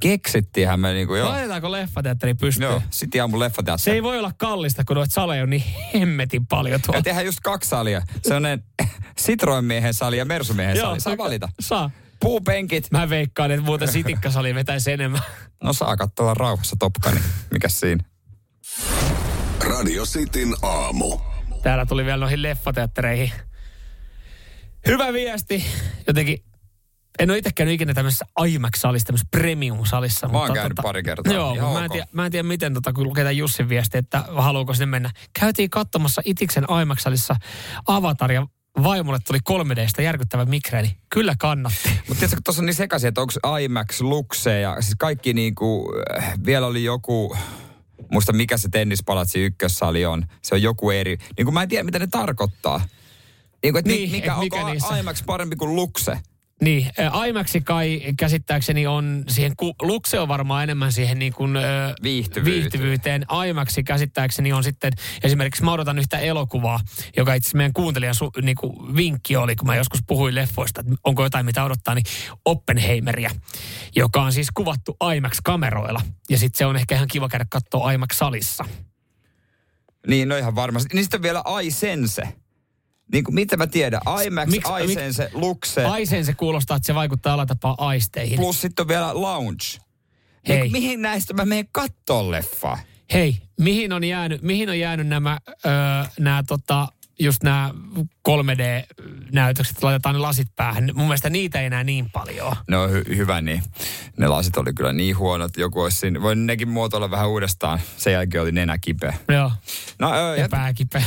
Keksittiinhän me niinku joo. Laitetaanko leffateatteri pystyyn? Joo, sitten aamu leffateatteri. Se ei voi olla kallista, kun noita saleja on niin hemmetin paljon tuolla. Ja tehdään just kaksi salia. Se on Citroen miehen sali ja Mersumiehen sali. Saa valita. Saa puupenkit. Mä veikkaan, että muuten sitikkasali vetäisi enemmän. No saa katsoa rauhassa topkani. Mikä siinä? Radio Cityn aamu. Täällä tuli vielä noihin leffateattereihin. Hyvä viesti. Jotenkin en ole itse käynyt ikinä tämmöisessä IMAX-salissa, tämmöisessä premium-salissa. Mä oon käynyt tota, pari kertaa. Joo, mä en, tiedä, mä en tiedä miten, tota, kun lukee Jussin viesti, että haluuko sinne mennä. Käytiin katsomassa Itiksen IMAX-salissa Avatar ja vaimolle tuli 3Dstä järkyttävä migreeni. Kyllä kannatti. Mutta tiedätkö, tuossa on niin sekaisin, että onko IMAX, Luxe ja siis kaikki niinku, äh, vielä oli joku, muista mikä se tennispalatsi ykkössali on. Se on joku eri. Niin kuin mä en tiedä, mitä ne tarkoittaa. Niin kuin, että Niin, mikä, et mikä onko niissä- IMAX parempi kuin Luxe? Niin, IMAX kai käsittääkseni on siihen, ku- Luxe on varmaan enemmän siihen niin kuin, ö, Viihtyvyyteen. viihtyvyyteen. IMAX käsittääkseni on sitten, esimerkiksi mä odotan yhtä elokuvaa, joka itse asiassa meidän kuuntelijan su, niin kuin vinkki oli, kun mä joskus puhuin leffoista, että onko jotain mitä odottaa, niin Oppenheimeria, joka on siis kuvattu IMAX-kameroilla. Ja sitten se on ehkä ihan kiva käydä katsoa IMAX-salissa. Niin, no ihan varmasti. Niin sitten vielä iSense. Niin kuin, mitä mä tiedän? IMAX, Miksi- mik- iSense, Luxe, Aiseen se kuulostaa, että se vaikuttaa alatapaa aisteihin. plus sitten on vielä Lounge. Hei. Niin, kuin, mihin näistä mä menen kattoon leffaa? Hei, mihin on jäänyt, mihin on jäänyt nämä, öö, nämä tota, just nämä 3D-näytökset, laitetaan ne lasit päähän. Mun mielestä niitä ei enää niin paljon. No hy- hyvä niin. Ne lasit oli kyllä niin huonot. Joku olisi siinä, voi nekin muotoilla vähän uudestaan. Sen jälkeen oli nenä kipeä. Joo, No öö, ja jat- pääkipeä.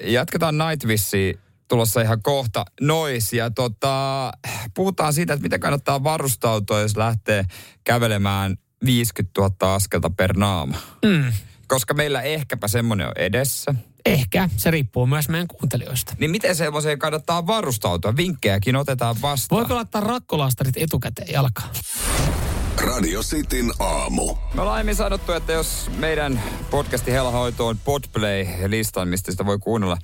Jatketaan Nightwissia tulossa ihan kohta nois. Ja tota, puhutaan siitä, että miten kannattaa varustautua, jos lähtee kävelemään 50 000 askelta per naama. Mm. Koska meillä ehkäpä semmoinen on edessä. Ehkä, se riippuu myös meidän kuuntelijoista. Niin miten semmoiseen kannattaa varustautua? Vinkkejäkin otetaan vastaan. Voiko laittaa rakkolastarit etukäteen jalkaan? Radio Cityn aamu. Me ollaan aiemmin sanottu, että jos meidän podcasti Helahoito on Podplay-listan, mistä sitä voi kuunnella,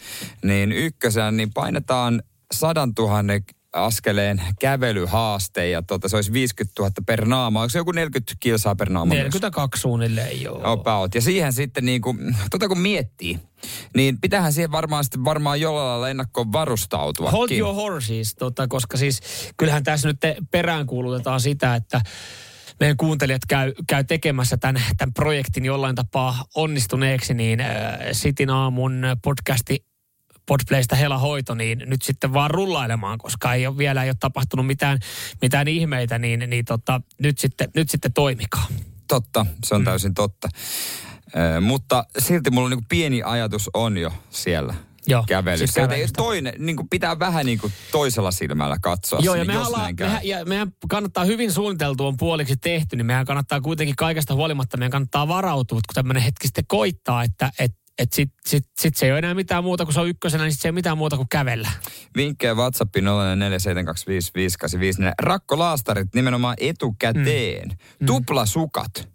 niin ykkösen, niin painetaan sadan tuhannen askeleen kävelyhaaste ja tota, se olisi 50 000 per naama. Onko se joku 40 kilsaa per naama? myös? 42 suunnilleen, joo. About. Ja siihen sitten niin kuin, tota kun miettii, niin pitäähän siihen varmaan sitten varmaan jollain lailla ennakkoon varustautua. Hold your horses, tota, koska siis kyllähän tässä nyt te peräänkuulutetaan sitä, että meidän kuuntelijat käy, käy tekemässä tämän, tämän projektin jollain tapaa onnistuneeksi, niin äh, Sitin aamun podcasti Podplaysta Hela Hoito, niin nyt sitten vaan rullailemaan, koska ei ole, vielä ei ole tapahtunut mitään, mitään ihmeitä, niin, niin tota, nyt, sitten, nyt sitten toimikaa. Totta, se on täysin totta. Ö, mutta silti mulla niin pieni ajatus on jo siellä Joo, kävelyssä. siis Siis kävelystä. toinen, niin kuin pitää vähän niin kuin toisella silmällä katsoa Joo, sinne, ja, mehän käy. mehän, ja mehän kannattaa hyvin suunniteltu on puoliksi tehty, niin mehän kannattaa kuitenkin kaikesta huolimatta, meidän kannattaa varautua, että kun tämmöinen hetki sitten koittaa, että et, et sit, sit, sit, se ei ole enää mitään muuta, kun se on ykkösenä, niin sit se ei ole mitään muuta kuin kävellä. Vinkkejä WhatsAppiin 04725555. Rakkolaastarit nimenomaan etukäteen. Mm. Tuplasukat.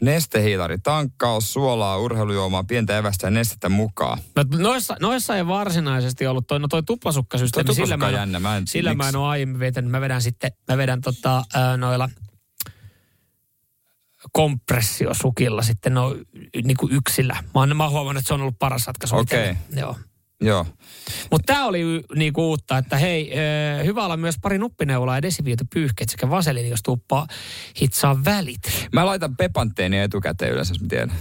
Nestehiilari, tankkaus, suolaa, urheilujuomaa, pientä evästä ja nestettä mukaan. No, noissa, noissa ei varsinaisesti ollut toi, no toi tuplasukkasysteemi, Toi sillä, mä, jännä, mä en- sillä mä en miksi? ole aiemmin vetänyt. Mä vedän sitten, mä vedän tota, noilla kompressiosukilla sitten no niin kuin yksillä. Mä oon, mä oon huomannut, että se on ollut paras ratkaisu. Okei. itselle. Joo. Joo. Mutta tämä oli niinku uutta, että hei, ö, hyvä olla myös pari nuppineulaa ja desiviitopyyhkeet sekä vaseliini, jos tuppaa hitsaa välit. Mä laitan pepantteenia etukäteen yleensä, jos mä tiedän.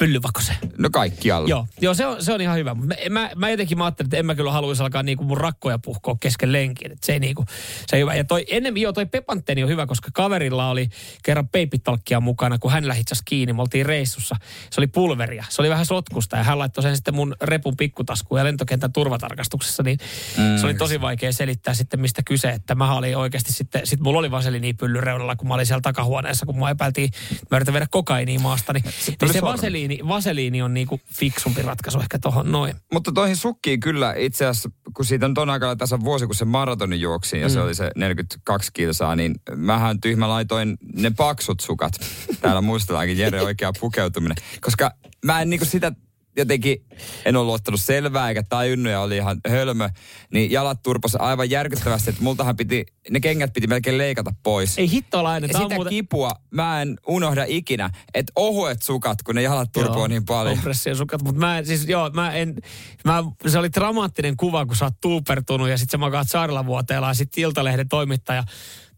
Pyllyvako se? No kaikkialla. Joo, joo se, on, se on ihan hyvä. Mä, mä, mä jotenkin mä ajattelin, että en mä kyllä haluaisi alkaa niinku mun rakkoja puhkoa kesken lenkin. Että se ei niinku, se ei hyvä. Ja toi, ennen, joo, toi pepantteeni on hyvä, koska kaverilla oli kerran peipitalkkia mukana, kun hän hitsasi kiinni. Me oltiin reissussa. Se oli pulveria. Se oli vähän sotkusta ja hän laittoi sen sitten mun repun pikkutaskuun ja lentokentän turvatarkastuksessa. Niin mm. se oli tosi vaikea selittää sitten, mistä kyse. Että mä olin oikeasti sitten, sit mulla oli vaseliini pylly reunalla, kun mä olin siellä takahuoneessa, kun mua epäiltiin, mä yritän viedä kokainia maasta. Niin, niin se sormi. Vaseliini, vaseliini on niinku fiksumpi ratkaisu ehkä tohon noin. Mutta toihin sukkiin kyllä itse asiassa, kun siitä on ton aikana tässä vuosi, kun se maratonin juoksi ja mm. se oli se 42 kilsaa, niin mähän tyhmä laitoin ne paksut sukat. Täällä muistellaankin Jere oikea pukeutuminen. Koska mä en niinku sitä jotenkin, en ollut ottanut selvää eikä tajunnut ja oli ihan hölmö, niin jalat turpas aivan järkyttävästi, että multahan piti, ne kengät piti melkein leikata pois. Ei hittolainen, Ja sitä muuten... kipua mä en unohda ikinä, että ohuet sukat, kun ne jalat turpoo niin paljon. Kompressiosukat, mutta mä en, siis joo, mä en, mä, se oli dramaattinen kuva, kun sä oot tuupertunut ja sit sä makaat sairaalavuoteella ja sit Iltalehden toimittaja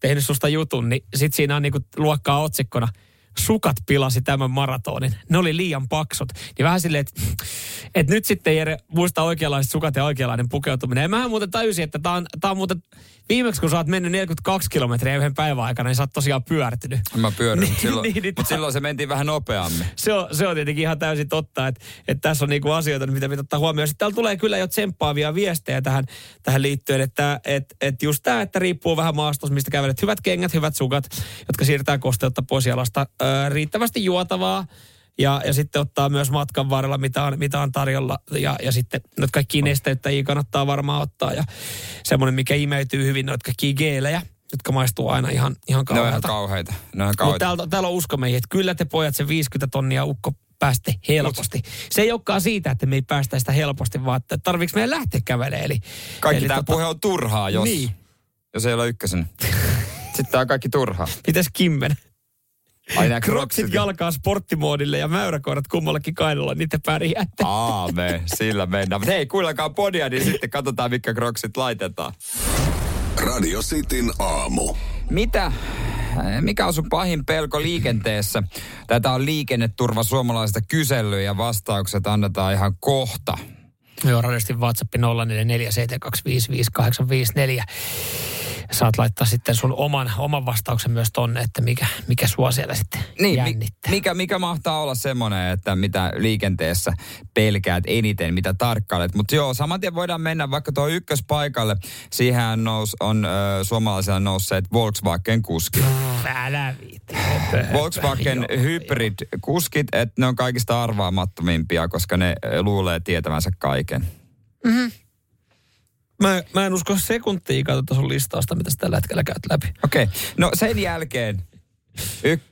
tehnyt susta jutun, niin sit siinä on niinku luokkaa otsikkona sukat pilasi tämän maratonin. Ne oli liian paksut. Niin vähän silleen, että et nyt sitten Jere muista oikeanlaiset sukat ja oikeanlainen pukeutuminen. Ja mähän muuten tajusin, että tää on, tää on muuten viimeksi kun sä oot mennyt 42 kilometriä yhden päivän aikana, niin sä oot tosiaan pyörtynyt. Mä pyörin, Niin, mutta silloin, niin, niin, mut silloin se mentiin vähän nopeammin. se on, se on tietenkin ihan täysin totta, että, että tässä on niinku asioita, mitä pitää ottaa huomioon. Sitten täällä tulee kyllä jo tsemppaavia viestejä tähän, tähän liittyen, että et, et just tämä, että riippuu vähän maastosta, mistä kävelet. Hyvät kengät, hyvät sukat, jotka siirtää kosteutta pois jalasta. Ö, riittävästi juotavaa Ja, ja sitten ottaa myös matkan varrella, mitä on, mitä on tarjolla. Ja, ja sitten noita kaikki nesteyttäjiä kannattaa varmaan ottaa. Ja semmoinen, mikä imeytyy hyvin, noita kaikki geelejä jotka maistuu aina ihan, ihan Ne on ihan kauheita. Ne on kauheita. täällä, täällä on uskomeihin, että kyllä te pojat se 50 tonnia ukko pääste helposti. Se ei olekaan siitä, että me ei päästä sitä helposti, vaan että tarviiko meidän lähteä kävelemään. Eli, Kaikki eli tämä puhe on turhaa, jos, Niin. jos ei ole ykkösen. Sitten tää on kaikki turhaa. Mitäs Kimmen? Ai nää Kroksit jalkaa sporttimoodille ja mäyräkoirat kummallakin kainalolla, niitä pärjäätte. Aame, sillä mennään. Mutta hei, kuunnelkaa podia, niin sitten katsotaan, mitkä kroksit laitetaan. Radio Cityn aamu. Mitä, mikä on sun pahin pelko liikenteessä? Tätä on liikenneturva suomalaisesta kysely ja vastaukset annetaan ihan kohta. Joo, radistin WhatsApp 0442555854. Saat laittaa sitten sun oman, oman vastauksen myös tonne, että mikä, mikä sua siellä sitten Niin, mi- jännittää. mikä, mikä mahtaa olla semmoinen, että mitä liikenteessä pelkäät eniten, mitä tarkkailet. Mutta joo, saman tien voidaan mennä vaikka tuo ykköspaikalle. Siihen nous, on ö, suomalaisilla nousseet Volkswagen-kuskit. Älä viitti. Volkswagen hybrid-kuskit, että ne on kaikista arvaamattomimpia, koska ne luulee tietävänsä kaiken. Mä, mä en usko sekuntia katsota sun listausta, mitä sä tällä hetkellä käyt läpi. Okei, okay. no sen jälkeen, yk,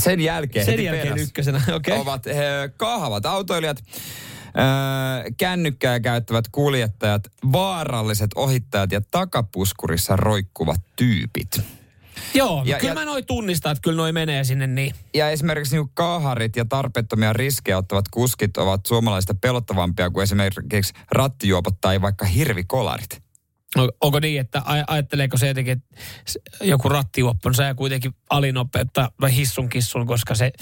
sen jälkeen, Sen jälkeen ykkösenä. Okay. ovat ö, kahvat autoilijat, ö, kännykkää käyttävät kuljettajat, vaaralliset ohittajat ja takapuskurissa roikkuvat tyypit. Joo, Ja- ja, kyllä ja- mä noin tunnistan, että kyllä noi menee sinne niin. Ja esimerkiksi niin kaaharit ja tarpeettomia riskejä ottavat kuskit ovat suomalaisista pelottavampia kuin esimerkiksi rattijuopot tai vaikka hirvikolarit. On- Onko niin, että aj- ajatteleeko se jotenkin, että joku rattijuoppo saa kuitenkin alinopeutta vai hissun kissun, koska se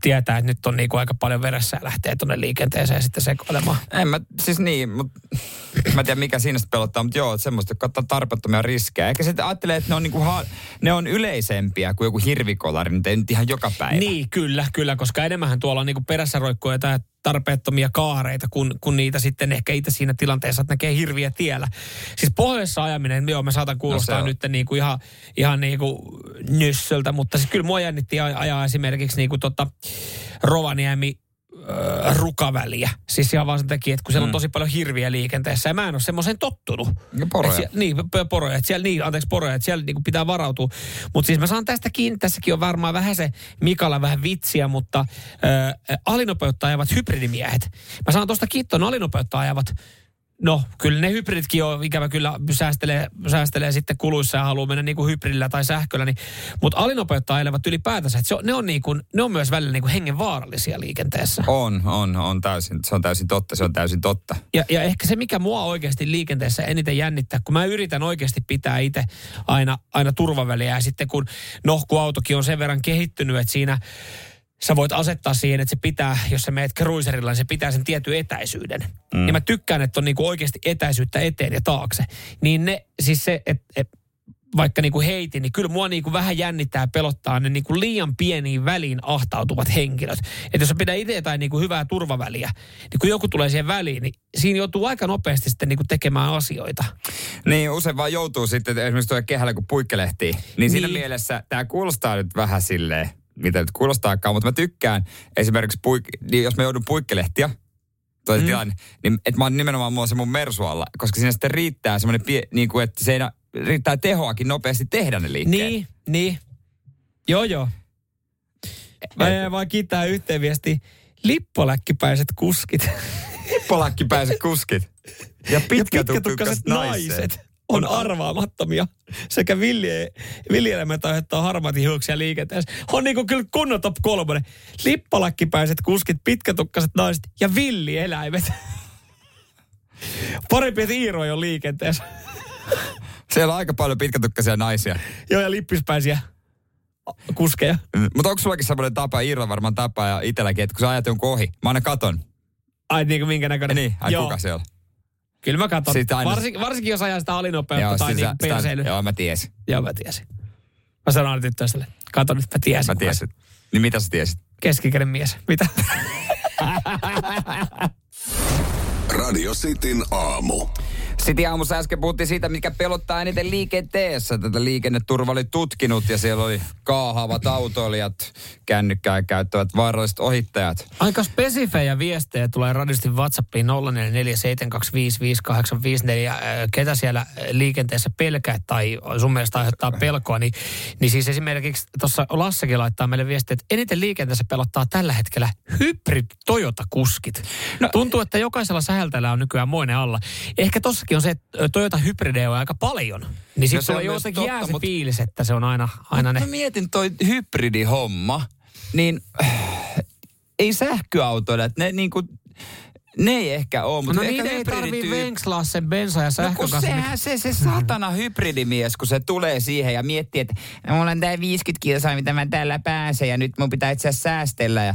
tietää, että nyt on niinku aika paljon veressä ja lähtee tuonne liikenteeseen sitten sekoilemaan. En mä, siis niin, mutta mä en tiedä mikä siinä sitten pelottaa, mutta joo, että semmoista, jotka ottaa tarpeettomia riskejä. Ehkä sitten ajattelee, että ne on, niinku ha- ne on yleisempiä kuin joku hirvikolari, nyt ei nyt ihan joka päivä. Niin, kyllä, kyllä, koska enemmänhän tuolla on niinku perässä roikkuja tai tarpeettomia kaareita, kun, kun niitä sitten ehkä itse siinä tilanteessa, että näkee hirviä tiellä. Siis pohjoissa ajaminen, joo, mä saatan kuulostaa No nyt niinku ihan, ihan niinku nössöltä, mutta siis kyllä mua jännitti aj- ajaa esimerkiksi niinku tota Rovaniemi rukaväliä. Siis ihan vaan sen takia, että kun siellä on Mm. tosi paljon hirviä liikenteessä ja mä en ole semmoiseen tottunut. Ja poroja. Et siellä, niin, poroja. Et siellä, niin, anteeksi, poroja. Että siellä niin pitää varautua. Mutta siis mä saan tästäkin, tässäkin on varmaan vähän se Mikalla vähän vitsiä, mutta äh, alinopeutta ajavat hybridimiehet. Mä saan tuosta kitton alinopeutta ajavat No, kyllä ne hybriditkin on ikävä kyllä säästelee, säästelee sitten kuluissa ja haluaa mennä niin kuin hybridillä tai sähköllä. Niin, mutta alinopeutta ajelevat ylipäätänsä, että se on, ne, on niin kuin, ne on myös välillä niin kuin hengenvaarallisia liikenteessä. On, on, on täysin, se on täysin totta, se on täysin totta. Ja, ja ehkä se, mikä mua oikeasti liikenteessä eniten jännittää, kun mä yritän oikeasti pitää itse aina, aina turvaväliä. Ja sitten kun, no kun autokin on sen verran kehittynyt, että siinä sä voit asettaa siihen, että se pitää, jos sä meet cruiserilla, niin se pitää sen tietyn etäisyyden. Mm. Niin mä tykkään, että on niinku oikeasti etäisyyttä eteen ja taakse. Niin ne, siis se, että et, vaikka niinku heitin, niin kyllä mua niinku vähän jännittää ja pelottaa ne niinku liian pieniin väliin ahtautuvat henkilöt. Että jos pidät itse jotain niinku hyvää turvaväliä, niin kun joku tulee siihen väliin, niin siinä joutuu aika nopeasti sitten niinku tekemään asioita. Niin, usein vaan joutuu sitten esimerkiksi tuolla kehällä, kun puikkelehtii. Niin, siinä Niin. mielessä tämä kuulostaa nyt vähän silleen, mitä nyt kuulostaakaan, mutta mä tykkään esimerkiksi, puik- niin jos mä joudun puikkelehtiä, toi mm. tilanne, niin että mä oon nimenomaan mulla se mun mersu alla, koska siinä sitten riittää semmoinen, pie, niin kuin, että se ei, riittää tehoakin nopeasti tehdä ne liikkeet. Niin, niin. Joo, joo. Mä jäin vaan kiittää yhteen viesti. Lippoläkkipäiset kuskit Polakkipäiset kuskit. Ja pitkätukkaiset pitkätukkaiset naiset. naiset on arvaamattomia. Sekä vilje, viljelemmät aiheuttaa harmaati hiuksia liikenteessä. On niinku kyllä kunnon top kolmonen. Lippalakkipäiset kuskit, pitkätukkaiset naiset ja villieläimet. Parempi, että Iiro ole liikenteessä. Siellä on aika paljon pitkätukkaisia naisia. Joo, ja lippispäisiä kuskeja. Mutta onko sullakin semmoinen tapa, Iirla varmaan tapa ja itselläkin, että kun sä ajat jonkun ohi, mä aina katon. Ai niin kuin minkä näköinen. Niin, ai Joo. kuka on? Kyllä mä katson. Aina- Varsinkin, varsinkin jos ajaa sitä alinopeutta tai sit niin sitä- perseily. Joo. Joo, mä tiesin. joo, mä tiesin. Mä sanoin aina tyttöystävälle, kato nyt, mä tiesin. Mä tiesin. Niin mitä sä tiesit? Keskikäden mies. Mitä? Radio Cityn aamu. Sitten aamussa äsken puhuttiin siitä, mikä pelottaa eniten liikenteessä. Tätä liikenneturva oli tutkinut ja siellä oli kaahaavat autoilijat, kännykkää käyttävät vaaralliset ohittajat. Aika spesifejä viestejä tulee radistin WhatsAppiin 0447255854. Äh, Ketä siellä liikenteessä pelkää tai sun mielestä aiheuttaa pelkoa, niin, niin siis esimerkiksi tuossa Lassakin laittaa meille viestiä, että eniten liikenteessä pelottaa tällä hetkellä hybrid Toyota-kuskit. No, Tuntuu, että jokaisella säheltäjällä on nykyään moinen alla. Ehkä tossakin on se, että Toyota hybridejä on aika paljon. Niin sitten no, jotenkin jää se mutta... fiilis, että se on aina, aina ne. Mä mietin toi hybridihomma, niin äh, ei sähköautoilla, että ne niinku ne ei ehkä ole, mutta no niitä ei tarvii venkslaa sen bensa ja sähkön no, kanssa. sehän se, se satana hybridimies, kun se tulee siihen ja miettii, että mulla on tää 50 kilsaa, mitä mä täällä pääsen ja nyt mun pitää itse säästellä ja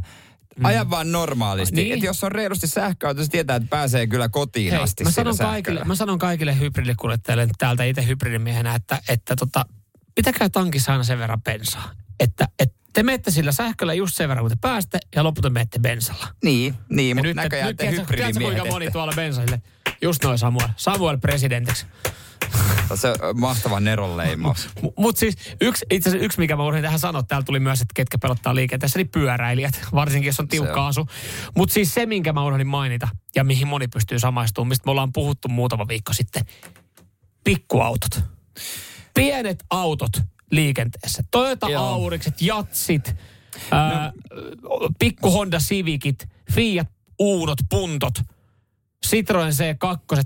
Mm. Aja vaan normaalisti. Niin. Et jos on reilusti sähköauto, se tietää, että pääsee kyllä kotiin Hei, asti mä sanon, kaikille, mä sanon kaikille hybridikuljettajille täältä itse hybridimiehenä, että, että tota, pitäkää tankissa aina sen verran bensaa. Että, että te menette sillä sähköllä just sen verran, kun te pääste, ja lopulta menette bensalla. Niin, niin mutta näköjään nyt, te hybridimiehet. kuinka moni tuolla bensaille? Just noin Samuel. Samuel presidentiksi. Se on mahtava Neron leimaus. Mutta siis yksi, itse asiassa yksi, mikä mä voin tähän sanoa, täällä tuli myös, että ketkä pelottaa liikenteessä, niin pyöräilijät, varsinkin jos on tiukka asu. Mutta siis se, minkä mä unohdin mainita, ja mihin moni pystyy samaistumaan, mistä me ollaan puhuttu muutama viikko sitten, pikkuautot. Pienet autot liikenteessä. Toyota Joo. Aurikset, Jatsit, no. ää, pikku Honda Civicit, Fiat Uunot, Puntot, Citroen C2.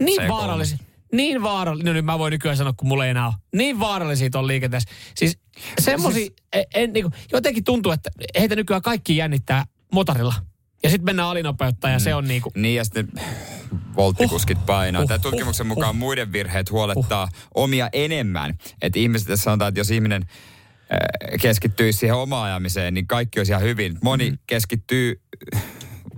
Niin C3. vaarallisia. Niin vaarallisia. No nyt mä voin nykyään sanoa, kun mulla ei enää ole. Niin vaarallisia on liikenteessä. Siis semmosia, siis... En, en, niin kuin, jotenkin tuntuu, että heitä nykyään kaikki jännittää motorilla. Ja sitten mennään alinopeutta ja mm. se on niinku... Niin ja sitten volttikuskit painaa. Uh, Tämä tutkimuksen uh, mukaan uh, muiden virheet huolettaa uh. omia enemmän. Että ihmiset sanotaan, että jos ihminen keskittyy siihen omaan ajamiseen, niin kaikki olisi ihan hyvin. Moni mm. keskittyy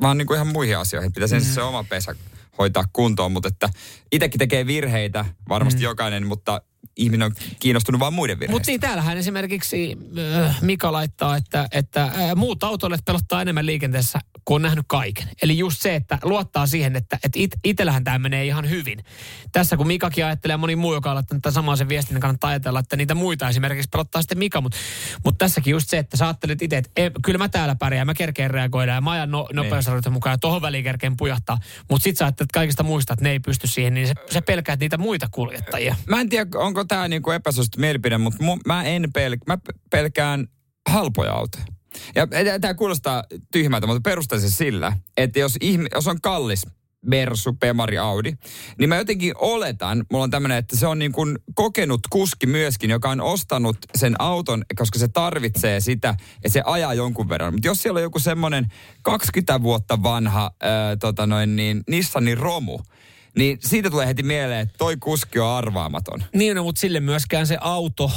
vaan niin kuin ihan muihin asioihin. Pitäisi mm. se oma pesä hoitaa kuntoon, mutta että itsekin tekee virheitä, varmasti mm. jokainen, mutta ihminen on kiinnostunut vain muiden virheistä. Mutta niin, täällähän esimerkiksi äh, Mika laittaa, että, että äh, muut autoilijat pelottaa enemmän liikenteessä, kun on nähnyt kaiken. Eli just se, että luottaa siihen, että, että it, itsellähän tämä menee ihan hyvin. Tässä kun Mikakin ajattelee ja moni muu, joka on laittanut tämän samaa sen viestin, niin kannattaa ajatella, että niitä muita esimerkiksi pelottaa sitten Mika. Mutta mut tässäkin just se, että sä ajattelet itse, että e, kyllä mä täällä pärjään, mä kerkeen reagoida ja mä ajan no, niin. nopeusrajoituksen mukaan ja tohon väliin kerkeen pujahtaa. Mutta sit sä ajattelet kaikista muista, että ne ei pysty siihen, niin se, se pelkää niitä muitä kuljettajia. Mä en tiedä, onko tämä niinku epäsuosittu mielipide, mutta mu, mä en pel, mä pelkään halpoja autoja. Ja tämä kuulostaa tyhmältä, mutta perustaisin sillä, että jos, ihmi, jos on kallis Mersu, Pemari, Audi, niin mä jotenkin oletan, mulla on tämmöinen, että se on niin kuin kokenut kuski myöskin, joka on ostanut sen auton, koska se tarvitsee sitä, että se ajaa jonkun verran. Mutta jos siellä on joku semmoinen 20 vuotta vanha ää, tota noin, niin Nissanin romu, niin siitä tulee heti mieleen, että toi kuski on arvaamaton. Niin, no, mutta sille myöskään se auto...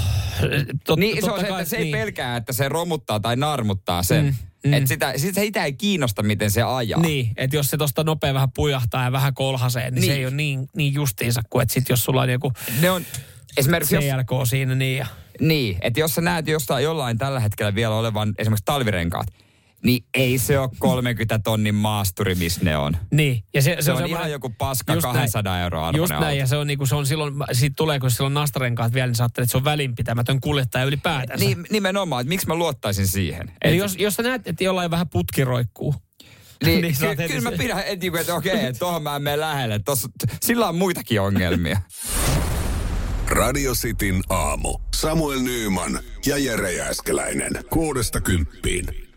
Tot, niin, se on se, että se ei niin. pelkää, että se romuttaa tai narmuttaa sen. Mm. Mm. Että sitä, sitä, sitä ei kiinnosta, miten se ajaa. Niin, että jos se tuosta nopea vähän pujahtaa ja vähän kolhasee, niin, niin. se ei ole niin, niin justiinsa kuin, että sit jos sulla on joku ne on, esimerkiksi CLK jos, siinä niin ja... Niin, että jos sä näet jostain jollain tällä hetkellä vielä olevan esimerkiksi talvirenkaat, niin ei se ole 30 tonnin maasturi, missä ne on. Niin. Ja se, se, se on, on ihan joku paska 200 näin, euroa Just näin, auto. ja se on, niinku, se on silloin, siitä tulee, kun silloin nastarenkaat vielä, niin sä että se on välinpitämätön kuljettaja ylipäätänsä. Niin, nimenomaan, että miksi mä luottaisin siihen. Eli Et, jos, jos sä näet, että jollain vähän putki roikkuu, niin, niin ky- kyllä mä pidän, että, niinku, että okei, että tuohon mä en mene lähelle. Tossa, sillä on muitakin ongelmia. Radio Cityn aamu. Samuel Nyyman ja Jere Jääskeläinen. Kuudesta kymppiin.